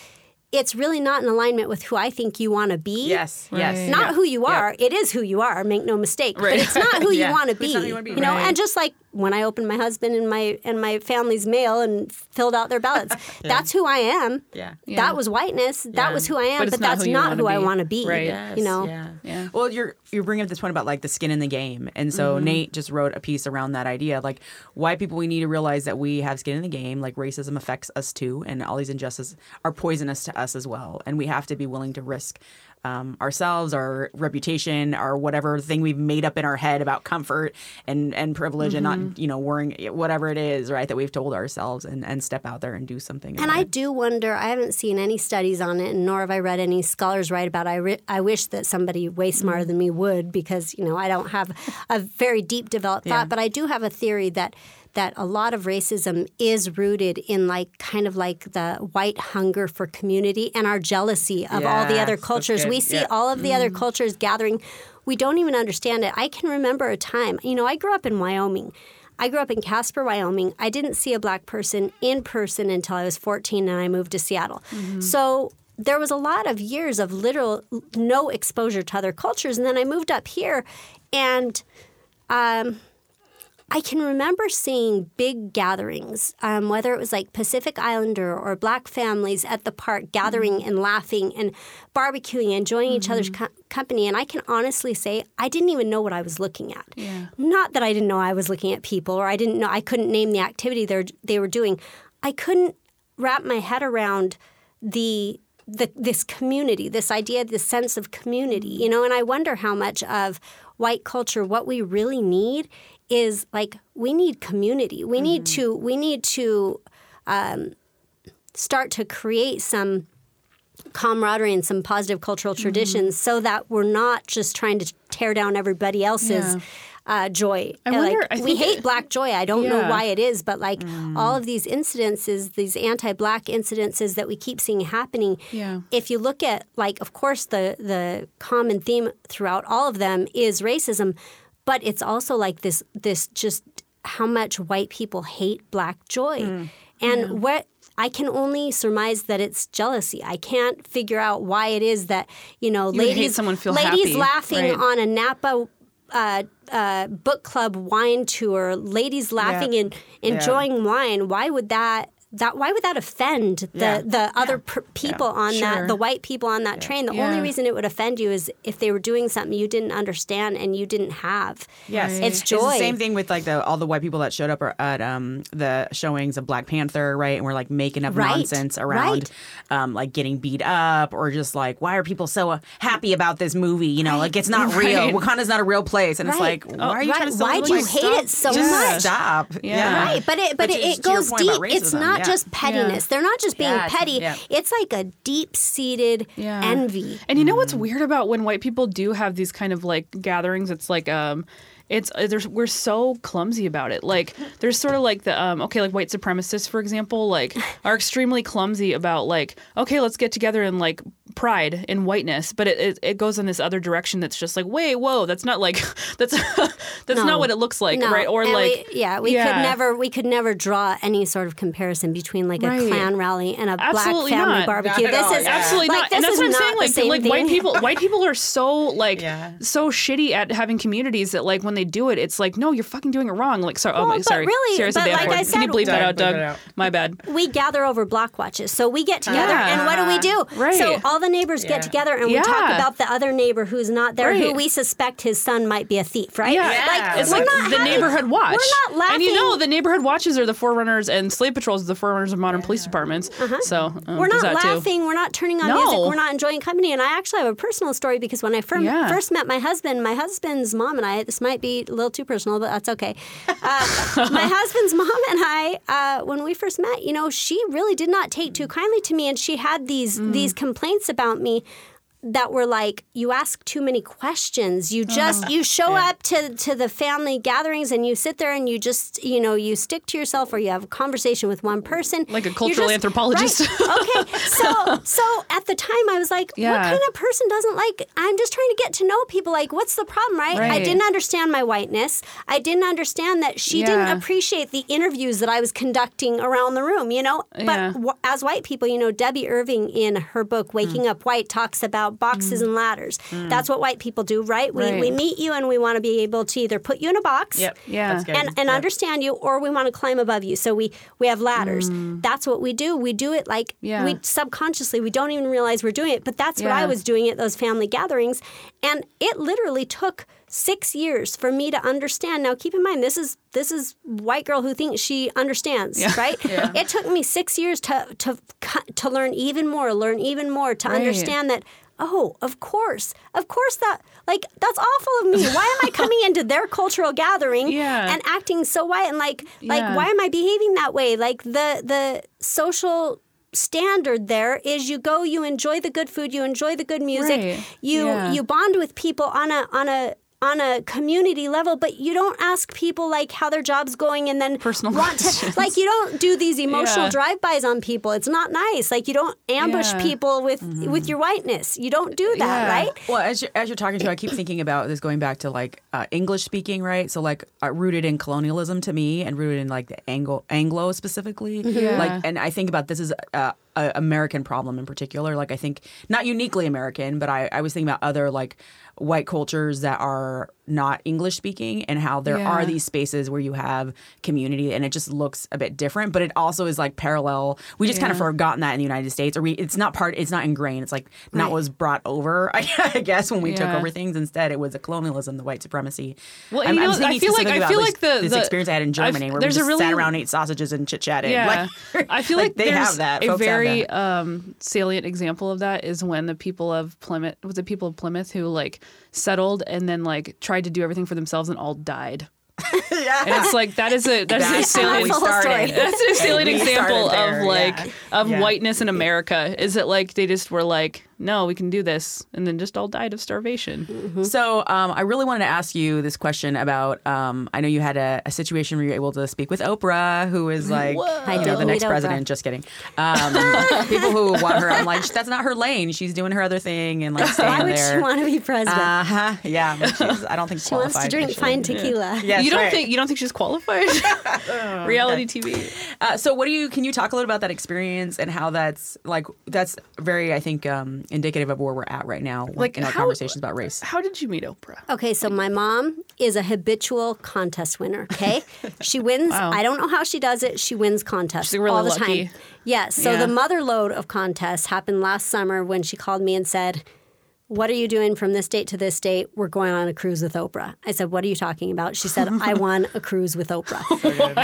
Speaker 5: it's really not in alignment with who I think you want to be."
Speaker 3: Yes. Yes.
Speaker 5: Not
Speaker 3: yeah.
Speaker 5: who you
Speaker 3: Yeah.
Speaker 5: are. It is who you are. Make no mistake.
Speaker 3: Right.
Speaker 5: But it's not who
Speaker 3: Yeah.
Speaker 5: you want to be.
Speaker 3: you wanna be.
Speaker 5: You know,
Speaker 3: Right.
Speaker 5: and just like when I opened my husband and my and my family's mail and filled out their ballots, that's who I am.
Speaker 3: Yeah.
Speaker 5: That was whiteness. That
Speaker 3: Yeah.
Speaker 5: was who I am.
Speaker 4: But
Speaker 5: But,
Speaker 4: not
Speaker 5: that's
Speaker 4: who
Speaker 5: not
Speaker 4: wanna
Speaker 5: who I want to be.
Speaker 4: Right.
Speaker 3: Yes,
Speaker 5: You know.
Speaker 3: Yeah.
Speaker 4: Yeah.
Speaker 3: Well, you're you're bringing up this point about like the skin in the game, and so
Speaker 4: Mm-hmm.
Speaker 3: Nate just wrote a piece around that idea. Like, white people, we need to realize that we have skin in the game. Like, racism affects us too, and all these injustices are poisonous to us as well, and we have to be willing to risk. Um, ourselves, our reputation, our whatever thing we've made up in our head about comfort and, and privilege, and
Speaker 4: Mm-hmm.
Speaker 3: not you know worrying whatever it is, right? That we've told ourselves, and, and step out there and do something.
Speaker 5: And I
Speaker 3: it.
Speaker 5: do wonder, I haven't seen any studies on it, nor have I read any scholars write about it. I, re- I wish that somebody way smarter than me would, because, you know, I don't have a very deep developed thought,
Speaker 3: Yeah.
Speaker 5: but I do have a theory that that a lot of racism is rooted in like kind of like the white hunger for community and our jealousy of all the other cultures. We see
Speaker 3: Yeah.
Speaker 5: all of the other cultures gathering. We don't even understand it. I can remember a time, you know, I grew up in Wyoming. I grew up in Casper, Wyoming. I didn't see a black person in person until I was 14 and I moved to Seattle. So there was a lot of years of literal no exposure to other cultures. And then I moved up here and um, I can remember seeing big gatherings, um, whether it was like Pacific Islander or black families at the park gathering mm-hmm. and laughing and barbecuing, enjoying each other's mm-hmm. co- company. And I can honestly say I didn't even know what I was looking at.
Speaker 4: Yeah.
Speaker 5: Not that I didn't know I was looking at people or I didn't know I couldn't name the activity they they were doing. I couldn't wrap my head around the the, this community, this idea, this sense of community, mm-hmm. you know, and I wonder how much of white culture, what we really need is like we need community. We need to we need to um, start to create some camaraderie and some positive cultural traditions so that we're not just trying to tear down everybody else's
Speaker 4: Yeah.
Speaker 5: uh, joy.
Speaker 4: I wonder-
Speaker 5: like,
Speaker 4: I
Speaker 5: we hate
Speaker 4: it-
Speaker 5: black joy. I don't know why it is, but like all of these incidences, these anti-black incidences that we keep seeing happening.
Speaker 4: Yeah.
Speaker 5: If you look at like, of course, the the common theme throughout all of them is racism, but it's also like this this just how much white people hate black joy,
Speaker 4: Mm.
Speaker 5: and what. I can only surmise that it's jealousy. I can't figure out why it is that you know
Speaker 4: hate
Speaker 5: ladies ladies
Speaker 4: happy,
Speaker 5: laughing
Speaker 4: right.
Speaker 5: on a Napa uh, uh, book club wine tour, ladies laughing
Speaker 3: Yeah.
Speaker 5: and enjoying wine. Why would that? That why would that offend the
Speaker 3: Yeah.
Speaker 5: the other per- people on
Speaker 4: Sure.
Speaker 5: that the white people on that train? The only reason it would offend you is if they were doing something you didn't understand and you didn't have.
Speaker 3: Yes,
Speaker 5: It's
Speaker 3: the
Speaker 5: joy.
Speaker 3: same thing with like the all the white people that showed up at um, the showings of Black Panther, right? And we're like making up
Speaker 5: Right,
Speaker 3: nonsense around um, like getting beat up or just like why are people so uh, happy about this movie? You know, like it's not real.
Speaker 4: Right.
Speaker 3: Wakanda's not a real place, and it's like why are you
Speaker 5: right.
Speaker 3: trying to
Speaker 5: Why do you
Speaker 3: like,
Speaker 5: hate
Speaker 3: stop-
Speaker 5: it so
Speaker 3: just
Speaker 5: much?
Speaker 3: Stop.
Speaker 4: Yeah.
Speaker 5: Right, but it but,
Speaker 3: to-
Speaker 5: it, it goes
Speaker 3: point about
Speaker 5: deep. It's
Speaker 3: racism,
Speaker 5: not
Speaker 3: yeah.
Speaker 5: just pettiness. They're not just being petty. It's like a deep seated envy.
Speaker 4: And you know what's weird about when white people do have these kind of like gatherings? It's like um, it's uh, there's we're so clumsy about it. Like there's sort of like the um, okay, like white supremacists, for example, like are extremely clumsy about like okay, let's get together and like pride in whiteness, but it, it, it goes in this other direction that's just like wait, whoa, that's not like that's that's
Speaker 5: No.
Speaker 4: not what it looks like,
Speaker 5: No.
Speaker 4: right? Or
Speaker 5: And
Speaker 4: like
Speaker 5: we, yeah, we
Speaker 4: yeah.
Speaker 5: could never we could never draw any sort of comparison between like a Klan rally and a
Speaker 4: Absolutely
Speaker 5: black family
Speaker 4: not.
Speaker 5: barbecue.
Speaker 3: Not
Speaker 5: this
Speaker 3: all,
Speaker 5: is
Speaker 3: yeah.
Speaker 4: Absolutely
Speaker 5: like,
Speaker 4: not.
Speaker 5: This
Speaker 4: And that's
Speaker 5: is
Speaker 4: what I'm
Speaker 5: not
Speaker 4: saying.
Speaker 5: the
Speaker 4: Like,
Speaker 5: same
Speaker 4: like white people, white people are so like
Speaker 3: Yeah.
Speaker 4: so shitty at having communities that like when they do it, it's like no, you're fucking doing it wrong. Like sorry, oh my,
Speaker 5: but
Speaker 4: sorry,
Speaker 5: really-
Speaker 4: Sarah said
Speaker 5: but like
Speaker 4: word.
Speaker 5: I
Speaker 4: Can you bleep that out, Doug? My bad.
Speaker 5: we gather over block watches. So we get together, and what do we do?
Speaker 4: Right.
Speaker 5: So all the neighbors
Speaker 3: Yeah.
Speaker 5: get together, and we talk about the other neighbor who's not there, who we suspect his son might be a thief, right?
Speaker 4: Yeah,
Speaker 3: Yeah.
Speaker 4: it's
Speaker 5: we're
Speaker 4: like
Speaker 5: not
Speaker 4: the
Speaker 5: having-
Speaker 4: neighborhood watch.
Speaker 5: We're not laughing.
Speaker 4: And you know, the neighborhood watches are the forerunners, and slave patrols are the forerunners of modern police departments. So um,
Speaker 5: Uh-huh. We're not
Speaker 4: that too.
Speaker 5: laughing. We're not turning on
Speaker 4: No.
Speaker 5: music. We're not enjoying company. And I actually have a personal story because when I fir-
Speaker 4: Yeah.
Speaker 5: first met my husband, my husband's mom and I, this might be a little too personal, but that's okay. Uh, my husband's mom and I, uh, when we first met, you know, she really did not take too kindly to me. And she had these,
Speaker 4: Mm.
Speaker 5: these complaints about me that were like you ask too many questions. You
Speaker 4: Uh-huh.
Speaker 5: just you show up to to the family gatherings and you sit there and you just you know you stick to yourself or you have a conversation with one person
Speaker 4: Like a cultural anthropologist.
Speaker 5: Right. Okay, so so at the time I was like,
Speaker 4: yeah.
Speaker 5: what kind of person doesn't like? I'm just trying to get to know people. Like, what's the problem, right? I didn't understand my whiteness. I didn't understand that she
Speaker 4: Yeah.
Speaker 5: didn't appreciate the interviews that I was conducting around the room. You know,
Speaker 4: Yeah.
Speaker 5: but w- as white people, you know, Debbie Irving in her book
Speaker 4: Mm.
Speaker 5: Waking Up White talks about boxes and ladders. That's what white people do, right? We
Speaker 4: Right.
Speaker 5: we meet you and we want to be able to either put you in a box.
Speaker 3: Yep.
Speaker 4: Yeah.
Speaker 5: And, and
Speaker 3: Yep.
Speaker 5: understand you, or we want to climb above you. So we we have ladders. That's what we do. We do it like
Speaker 4: Mm. Yeah.
Speaker 5: we subconsciously. We don't even realize we're doing it. But that's what I was doing at those family gatherings, and it literally took six years for me to understand. Now, keep in mind, this is this is white girl who thinks she understands, right? It took me six years to to to learn even more, learn even more, to
Speaker 4: Right.
Speaker 5: understand that. Oh, of course, of course that like that's awful of me. Why am I coming into their cultural gathering
Speaker 4: Yeah.
Speaker 5: and acting so white and like like
Speaker 4: Yeah.
Speaker 5: why am I behaving that way? Like the the social standard there is you go you enjoy the good food you enjoy the good music
Speaker 4: Right.
Speaker 5: you
Speaker 4: Yeah.
Speaker 5: you bond with people on a on a on a community level but you don't ask people like how their job's going and then
Speaker 4: Personal
Speaker 5: want to like you don't do these emotional
Speaker 4: Yeah.
Speaker 5: drive-bys on people it's not nice like you don't ambush
Speaker 4: Yeah.
Speaker 5: people with with your whiteness you don't do that
Speaker 4: Yeah.
Speaker 5: right
Speaker 3: Well, as you're, as you're talking to, I keep thinking about this going back to like uh, English speaking, right? So like uh, rooted in colonialism to me, and rooted in like the Anglo Anglo specifically.
Speaker 4: Yeah.
Speaker 3: Like, and I think about this as a, a American problem in particular. Like, I think not uniquely American, but I, I was thinking about other like white cultures that are not English speaking, and how there
Speaker 4: Yeah.
Speaker 3: are these spaces where you have community, and it just looks a bit different. But it also is like parallel. We just kind of forgotten that in the United States, or we it's not part. It's not ingrained. It's like not
Speaker 5: Right.
Speaker 3: was brought over. I guess when we took over things, instead it was a colonialism, the white supremacy.
Speaker 4: Well,
Speaker 3: I'm,
Speaker 4: you
Speaker 3: I'm
Speaker 4: I feel like- I feel like the-
Speaker 3: this
Speaker 4: the-
Speaker 3: experience I had in
Speaker 4: I've-
Speaker 3: Germany, where we
Speaker 4: there's a
Speaker 3: just
Speaker 4: really-
Speaker 3: sat around, ate sausages, and chit chatted.
Speaker 4: Yeah,
Speaker 3: Like,
Speaker 4: I feel like,
Speaker 3: they have that.
Speaker 4: a very
Speaker 3: that.
Speaker 4: um, salient example of that is when the people of Plymouth was the people of Plymouth who like settled and then like tried to do everything for themselves and all died.
Speaker 3: yeah.
Speaker 4: And it's like that is a that's,
Speaker 3: That's
Speaker 4: a
Speaker 3: how
Speaker 4: salient
Speaker 5: That's the story.
Speaker 4: that's a salient example
Speaker 3: there,
Speaker 4: of like
Speaker 3: yeah.
Speaker 4: of
Speaker 3: Yeah.
Speaker 4: whiteness in America. Is it like they just were like, no, we can do this, and then just all died of starvation.
Speaker 3: So um, I really wanted to ask you this question about. Um, I know you had a, a situation where you were able to speak with Oprah, who is like
Speaker 5: I
Speaker 3: you know, the
Speaker 5: meet
Speaker 3: next
Speaker 5: Oprah.
Speaker 3: president. Just kidding. Um, people who want her, I'm like, that's not her lane. She's doing her other thing and like staying
Speaker 5: why would
Speaker 3: there.
Speaker 5: she want to be president
Speaker 3: Uh huh. Yeah. she's, I don't think
Speaker 5: she wants to drink
Speaker 3: actually.
Speaker 5: fine tequila
Speaker 3: Yes,
Speaker 4: you don't
Speaker 3: right.
Speaker 4: think you don't think she's qualified? Reality TV.
Speaker 3: Uh, so, what do you? Can you talk a little about that experience and how that's like? That's very, I think, um, indicative of where we're at right now,
Speaker 4: Like,
Speaker 3: in our
Speaker 4: how-
Speaker 3: conversations about race.
Speaker 4: How did you meet Oprah?
Speaker 5: Okay, so my mom is a habitual contest winner. Okay, she wins.
Speaker 4: Wow.
Speaker 5: I don't know how she does it. She wins contests
Speaker 4: She's really
Speaker 5: all the
Speaker 4: lucky.
Speaker 5: time. Yes. So
Speaker 4: Yeah.
Speaker 5: the mother lode of contests happened last summer when she called me and said, "What are you doing from this date to this date? We're going on a cruise with Oprah." I said, "What are you talking about?" She said, "I won a cruise with Oprah."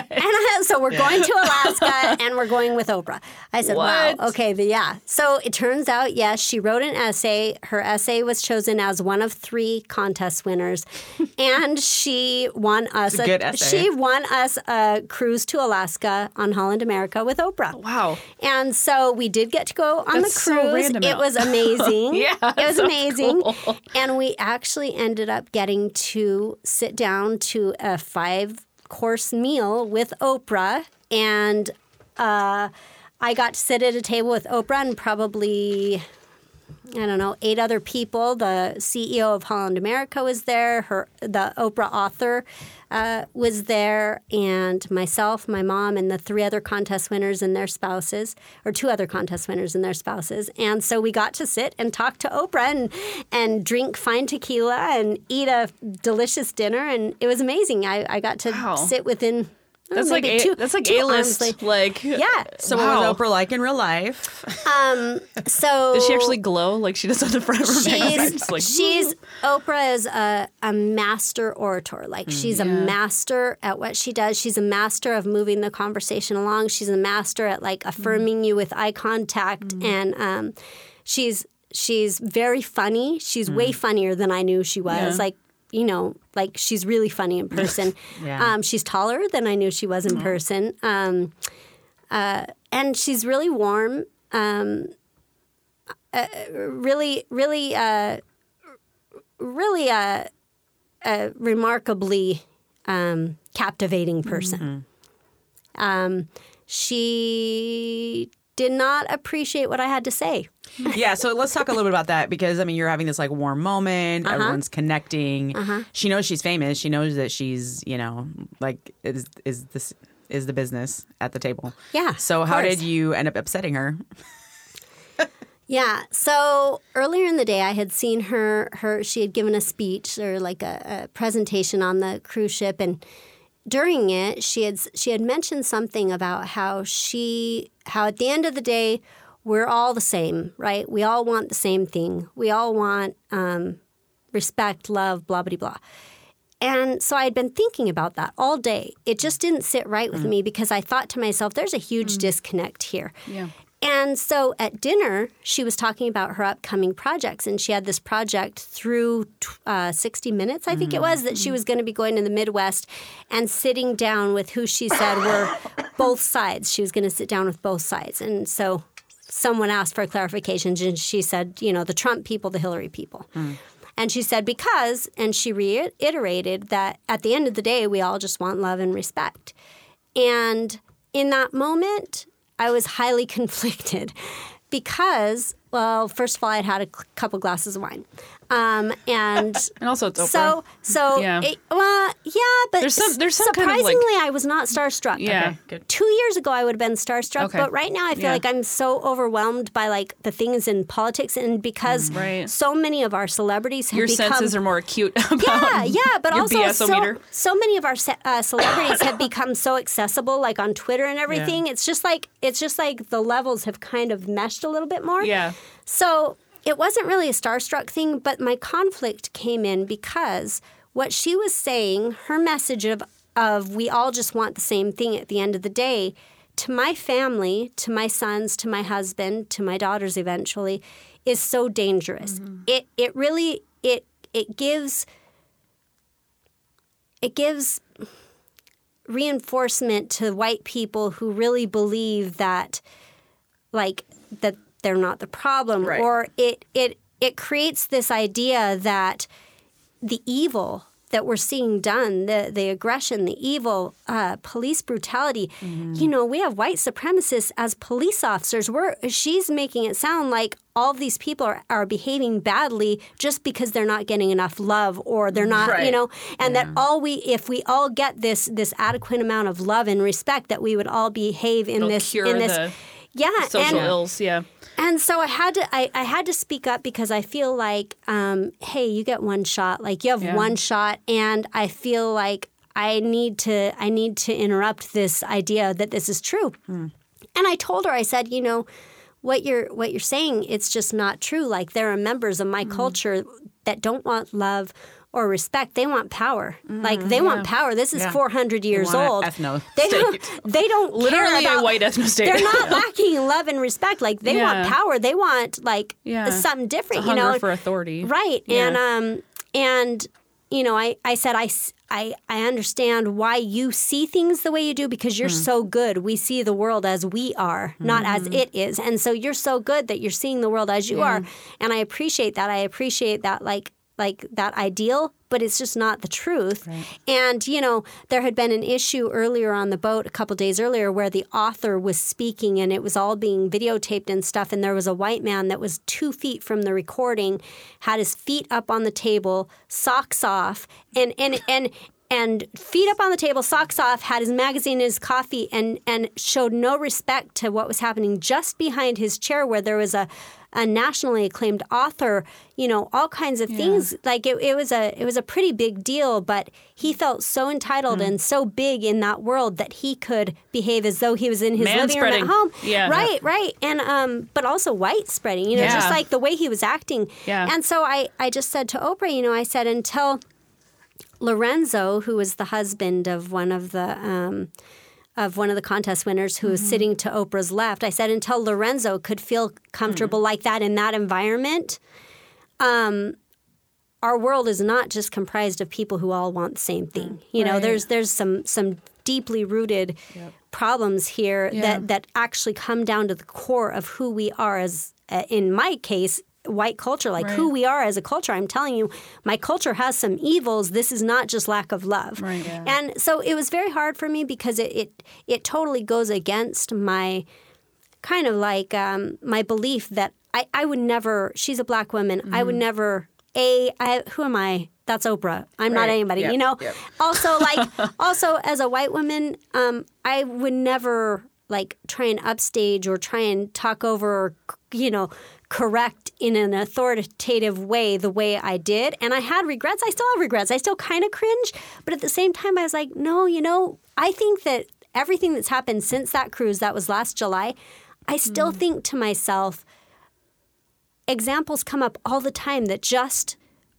Speaker 5: and I, so we're going to Alaska and we're going with Oprah. I said,
Speaker 4: What?
Speaker 5: "Wow, okay, the, yeah." So it turns out, yes, she wrote an essay. Her essay was chosen as one of three contest winners, and she won us
Speaker 3: It's a good essay.
Speaker 5: She won us a cruise to Alaska on Holland America with Oprah.
Speaker 4: Wow.
Speaker 5: And so we did get to go on
Speaker 4: That's
Speaker 5: the
Speaker 4: so
Speaker 5: cruise.
Speaker 4: random.
Speaker 5: it was amazing.
Speaker 4: Yeah,
Speaker 5: it was
Speaker 4: so
Speaker 5: amazing.
Speaker 4: cool.
Speaker 5: And we actually ended up getting to sit down to a five course meal with Oprah. And uh, I got to sit at a table with Oprah and probably. I don't know, eight other people. The CEO of Holland America was there. Her, the Oprah author uh, was there, and myself, my mom, and the three other contest winners and their spouses, or two other contest winners and their spouses. And so we got to sit and talk to Oprah and and drink fine tequila and eat a delicious dinner, and it was amazing. I, I got to
Speaker 4: Wow.
Speaker 5: sit within. Oh,
Speaker 4: That's like a,
Speaker 5: two-
Speaker 4: that's like
Speaker 5: two
Speaker 4: a list.
Speaker 5: length.
Speaker 4: Like
Speaker 5: Yeah.
Speaker 3: So,
Speaker 4: Wow.
Speaker 3: what was Oprah like in real life?
Speaker 5: Um, so
Speaker 4: Does she actually glow like she does on the Forever magazine?
Speaker 5: she's,
Speaker 4: Just like,
Speaker 5: she's Oprah is a, a master orator. Like mm, she's a master at what she does. She's a master of moving the conversation along. She's a master at like mm. affirming you with eye contact, mm. and um, she's she's very funny. She's way funnier than I knew she was.
Speaker 4: Yeah.
Speaker 5: Like you know, like she's really funny in person.
Speaker 3: Yeah.
Speaker 5: um, she's taller than I knew she was in person. Um, uh, and she's really warm. Um, uh, really, really, uh, really a, a remarkably um, captivating person. Um, she did not appreciate what I had to say.
Speaker 3: yeah, so let's talk a little bit about that because I mean you're having this like warm moment,
Speaker 5: Uh-huh.
Speaker 3: everyone's connecting. She knows she's famous. She knows that she's, you know, like is is this is the business at the table.
Speaker 5: Yeah,
Speaker 3: So how
Speaker 5: course.
Speaker 3: did you end up upsetting her?
Speaker 5: Yeah. So earlier in the day, I had seen her. Her she had given a speech or like a, a presentation on the cruise ship, and during it, she had she had mentioned something about how she how at the end of the day, we're all the same, right? We all want the same thing. We all want um, respect, love, blah blah blah. And so I had been thinking about that all day. It just didn't sit right with me because I thought to myself, there's a huge disconnect here.
Speaker 4: Yeah.
Speaker 5: And so at dinner, she was talking about her upcoming projects, and she had this project through uh, 60 Minutes, I think it was, that she was going to be going to the Midwest and sitting down with who she said were both sides. She was going to sit down with both sides. And so someone asked for clarifications, and she said, you know, the Trump people, the Hillary people. And she said, because, and she reiterated that at the end of the day, we all just want love and respect. And in that moment, I was highly conflicted because, well, first of all, I'd had a couple glasses of wine. Um, and
Speaker 4: And also it's Oprah.
Speaker 5: so, so,
Speaker 4: Yeah.
Speaker 5: it- well, yeah, but
Speaker 4: There's some- there's some kind of,
Speaker 5: surprisingly,
Speaker 4: like-
Speaker 5: I was not starstruck.
Speaker 4: Yeah.
Speaker 3: Okay, good.
Speaker 5: Two years ago, I would have been starstruck,
Speaker 4: Okay.
Speaker 5: but right now, I feel
Speaker 4: Yeah.
Speaker 5: like I'm so overwhelmed by like the things in politics, and because
Speaker 4: Right.
Speaker 5: so many of our celebrities have
Speaker 4: Your
Speaker 5: become
Speaker 4: senses are more acute about
Speaker 5: yeah, yeah, but also so,
Speaker 4: BS-o-meter.
Speaker 5: so many of our ce- uh, celebrities have become so accessible, like on Twitter and everything. It's just like it's just like the levels have kind of meshed a little bit more.
Speaker 4: Yeah.
Speaker 5: So it wasn't really a starstruck thing, but my conflict came in because what she was saying, her message of of we all just want the same thing at the end of the day, to my family, to my sons, to my husband, to my daughters eventually, is so dangerous. Mm-hmm. It it really it it gives it gives reinforcement to white people who really believe that like that they're not the problem
Speaker 3: Right.
Speaker 5: or it it it creates this idea that the evil that we're seeing done the the aggression the evil uh, police brutality you know we have white supremacists as police officers. We're she's making it sound like all these people are, are behaving badly just because they're not getting enough love or they're not you know and that all we if we all get this this adequate amount of love and respect that we would all behave in
Speaker 4: It'll
Speaker 5: this in this
Speaker 4: the
Speaker 5: yeah
Speaker 4: social
Speaker 5: and,
Speaker 4: ills. Yeah.
Speaker 5: and so I had to I, I had to speak up because I feel like um, hey you get one shot like you have
Speaker 4: Yeah.
Speaker 5: one shot and I feel like I need to I need to interrupt this idea that this is true. And I told her I said you know what you're what you're saying it's just not true like there are members of my culture that don't want love or respect they want power like they want power this is
Speaker 3: Yeah.
Speaker 5: 400 years old
Speaker 3: ethno
Speaker 5: they don't
Speaker 3: state.
Speaker 5: they don't
Speaker 4: Literally
Speaker 5: about,
Speaker 4: a white ethno state.
Speaker 5: they're not lacking in love and respect. Like they want power. They want like
Speaker 4: Yeah.
Speaker 5: something different. You know,
Speaker 4: for authority.
Speaker 5: right?
Speaker 4: Yeah.
Speaker 5: And um and you know, I I said I I, I understand why you see things the way you do because you're
Speaker 4: Hmm.
Speaker 5: so good. We see the world as we are, not as
Speaker 4: Mm-hmm.
Speaker 5: it is. And so you're so good that you're seeing the world as you are. And I appreciate that. I appreciate that like like that ideal, but it's just not the truth. And you know, there had been an issue earlier on the boat a couple days earlier where the author was speaking and it was all being videotaped and stuff. And there was a white man that was two feet from the recording, had his feet up on the table, socks off, and and and. And feet up on the table, socks off, had his magazine and his coffee, and, and showed no respect to what was happening just behind his chair, where there was a, a nationally acclaimed author, you know, all kinds of things. Like it, it was a it was a pretty big deal, but he felt so entitled and so big in that world that he could behave as though he was in his living room at home.
Speaker 4: Yeah.
Speaker 5: Right, right. And um but also white spreading, you know, just like the way he was acting.
Speaker 4: Yeah.
Speaker 5: And so I I just said to Oprah, you know, I said until Lorenzo, who was the husband of one of the um, of one of the contest winners who was sitting to Oprah's left. I said until Lorenzo could feel comfortable like that in that environment, um, our world is not just comprised of people who all want the same thing. You know, there's there's some some deeply rooted problems here
Speaker 4: Yeah.
Speaker 5: that that actually come down to the core of who we are as uh, in my case, white culture, like who we are as a culture. I'm telling you, my culture has some evils. This is not just lack of love.
Speaker 4: Right. Yeah.
Speaker 5: And so it was very hard for me because it it, it totally goes against my kind of like um, my belief that I, I would never. She's a black woman. I would never. A I who am I? That's Oprah. I'm not anybody.
Speaker 3: Yep.
Speaker 5: You know.
Speaker 3: Yep.
Speaker 5: Also, like also as a white woman, um, I would never like try and upstage or try and talk over or you know correct in an authoritative way the way I did. And I had regrets. I still have regrets. I still kind of cringe. But at the same time, I was like, no, you know, I think that everything that's happened since that cruise, that was last July, I still think to myself, examples come up all the time that just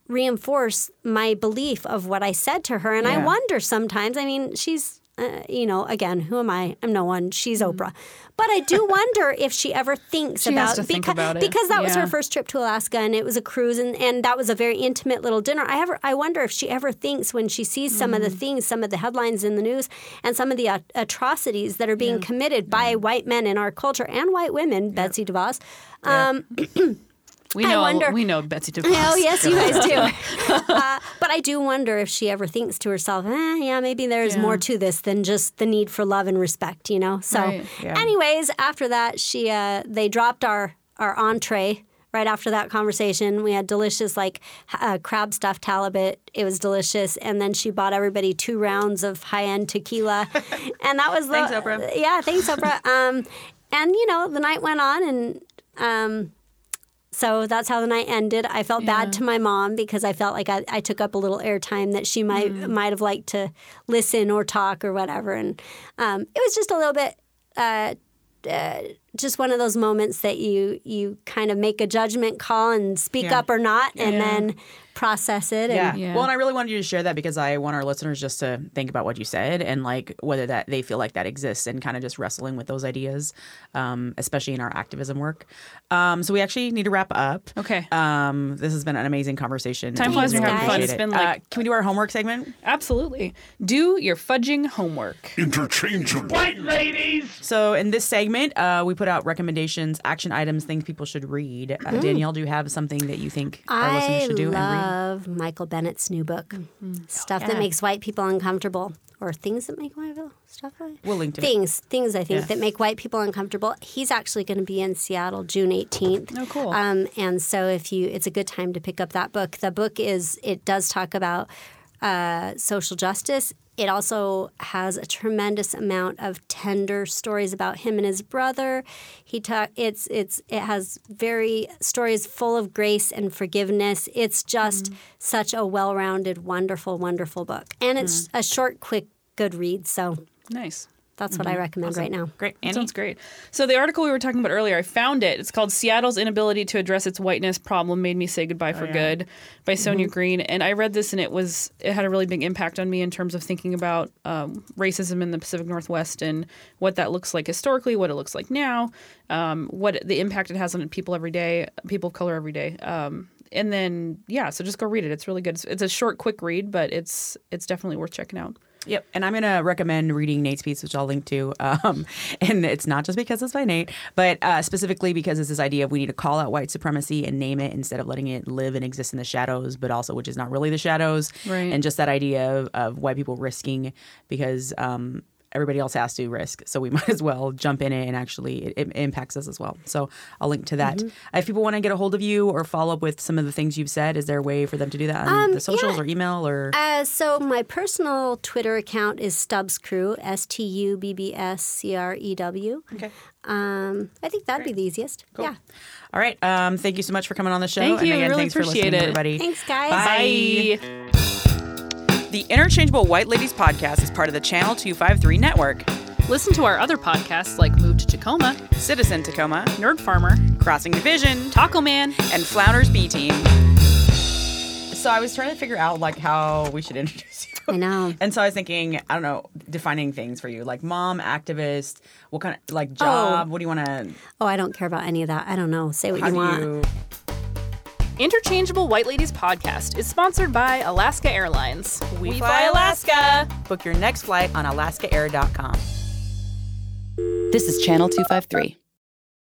Speaker 5: reinforce my belief of what I said to her. And I wonder sometimes, I mean, she's, uh, you know, again, who am I? I'm no one. She's Oprah. But I do wonder if she ever thinks.
Speaker 4: She
Speaker 5: about,
Speaker 4: to think about it.
Speaker 5: because that was her first trip to Alaska and it was a cruise and, and that was a very intimate little dinner. I ever I wonder if she ever thinks when she sees some
Speaker 4: Mm.
Speaker 5: of the things, some of the headlines in the news and some of the at- atrocities that are being committed by white men in our culture and white women, Betsy DeVos. Um,
Speaker 4: we know
Speaker 5: wonder-
Speaker 4: we know Betsy DeVos.
Speaker 5: Oh yes, you guys do. uh, but I do wonder if she ever thinks to herself, eh, "Yeah, maybe there's
Speaker 4: Yeah.
Speaker 5: more to this than just the need for love and respect." You know. So,
Speaker 4: Right.
Speaker 3: Yeah.
Speaker 5: anyways, after that, she uh, they dropped our our entree. Right after that conversation, we had delicious like uh, crab stuffed halibut. It was delicious, and then she bought everybody two rounds of high end tequila, and that was the
Speaker 3: Thanks, Oprah.
Speaker 5: yeah, thanks, Oprah. Um, and you know, the night went on, and um, so that's how the night ended. I felt
Speaker 4: Yeah.
Speaker 5: bad to my mom because I felt like I, I took up a little airtime that she might
Speaker 4: Mm.
Speaker 5: might have liked to listen or talk or whatever, and um, it was just a little bit. Uh, uh, just one of those moments that you you kind of make a judgment call and speak
Speaker 3: Yeah.
Speaker 5: up or not, and
Speaker 4: Yeah.
Speaker 5: then process it.
Speaker 3: Yeah.
Speaker 5: And,
Speaker 4: Yeah.
Speaker 3: Well, and I really wanted you to share that because I want our listeners just to think about what you said and like whether that they feel like that exists and kind of just wrestling with those ideas, um, especially in our activism work. Um, so we actually need to wrap up.
Speaker 4: Okay.
Speaker 3: Um, this has been an amazing conversation.
Speaker 4: Time
Speaker 5: flies when
Speaker 3: really
Speaker 5: you're having fun.
Speaker 3: appreciate
Speaker 4: It's
Speaker 3: it.
Speaker 4: been like-
Speaker 3: uh, can we do our homework segment?
Speaker 4: Absolutely. Do your fudging homework.
Speaker 1: interchangeable,
Speaker 2: White ladies.
Speaker 3: So in this segment, uh, we put out recommendations, action items, things people should read. Uh, Danielle, do you have something that you think our listeners
Speaker 5: Mm.
Speaker 3: Should do and read?
Speaker 5: Love Michael Bennett's new book, stuff that makes white people uncomfortable, or things that make white people stuff.
Speaker 3: Link to
Speaker 5: things, things I think
Speaker 3: Yeah.
Speaker 5: that make white people uncomfortable. He's actually going to be in Seattle June eighteenth.
Speaker 4: Oh, cool.
Speaker 5: Um, and so if you, it's a good time to pick up that book. The book is it does talk about uh, social justice. It also has a tremendous amount of tender stories about him and his brother. He talk it's it's it has very stories full of grace and forgiveness. It's just mm. such a well-rounded, wonderful, wonderful book, and it's mm. a short, quick, good read. So
Speaker 4: Nice.
Speaker 5: That's what I recommend right now.
Speaker 3: Great. Annie?
Speaker 4: sounds great. So the article we were talking about earlier, I found it. It's called "Seattle's Inability to Address Its Whiteness Problem Made Me Say Goodbye for Good" by Sonia Green. And I read this, and it was it had a really big impact on me in terms of thinking about um, racism in the Pacific Northwest and what that looks like historically, what it looks like now, um, what the impact it has on people every day, people of color every day. Um, and then yeah, so just go read it. It's really good. It's, it's a short, quick read, but it's it's definitely worth checking out.
Speaker 3: Yep, and I'm gonna recommend reading Nate's piece, which I'll link to. Um, and it's not just because it's by Nate, but uh, specifically because it's this idea of we need to call out white supremacy and name it instead of letting it live and exist in the shadows, but also which is not really the shadows.
Speaker 4: Right.
Speaker 3: And just that idea of, of white people risking because um, everybody else has to risk, so we might as well jump in it and actually it, it impacts us as well. So I'll link to that. If people want to get a hold of you or follow up with some of the things you've said, is there a way for them to do that on the socials or email or?
Speaker 5: Uh, so my personal Twitter account is Stubbs Crew, S T U B B S C R E W.
Speaker 3: okay.
Speaker 5: Um, I think that'd be the easiest. Yeah.
Speaker 3: All right. Um, thank you so much for coming on the show.
Speaker 4: Thank
Speaker 3: and
Speaker 4: you.
Speaker 3: again,
Speaker 4: Really
Speaker 3: thanks for
Speaker 4: appreciate
Speaker 3: listening,
Speaker 4: it.
Speaker 3: everybody.
Speaker 5: Thanks, guys.
Speaker 4: Bye.
Speaker 3: The Interchangeable White Ladies podcast is part of the Channel 253 network.
Speaker 4: Listen to our other podcasts like Move to Tacoma,
Speaker 3: Citizen Tacoma,
Speaker 4: Nerd Farmer,
Speaker 3: Crossing Division,
Speaker 4: Taco Man.
Speaker 3: and Flounders B Team. So I was trying to figure out like how we should introduce you.
Speaker 5: I know.
Speaker 3: And so I was thinking, I don't know, defining things for you, like mom, activist, what kind of like
Speaker 5: Oh.
Speaker 3: job? What do you want to?
Speaker 5: Oh, I don't care about any of that. I don't know. Say what
Speaker 3: How
Speaker 5: you
Speaker 3: do
Speaker 5: want.
Speaker 3: you?
Speaker 4: Interchangeable White Ladies podcast is sponsored by Alaska Airlines.
Speaker 3: We fly Alaska. Book your next flight on AlaskaAir.com.
Speaker 6: This is Channel 253.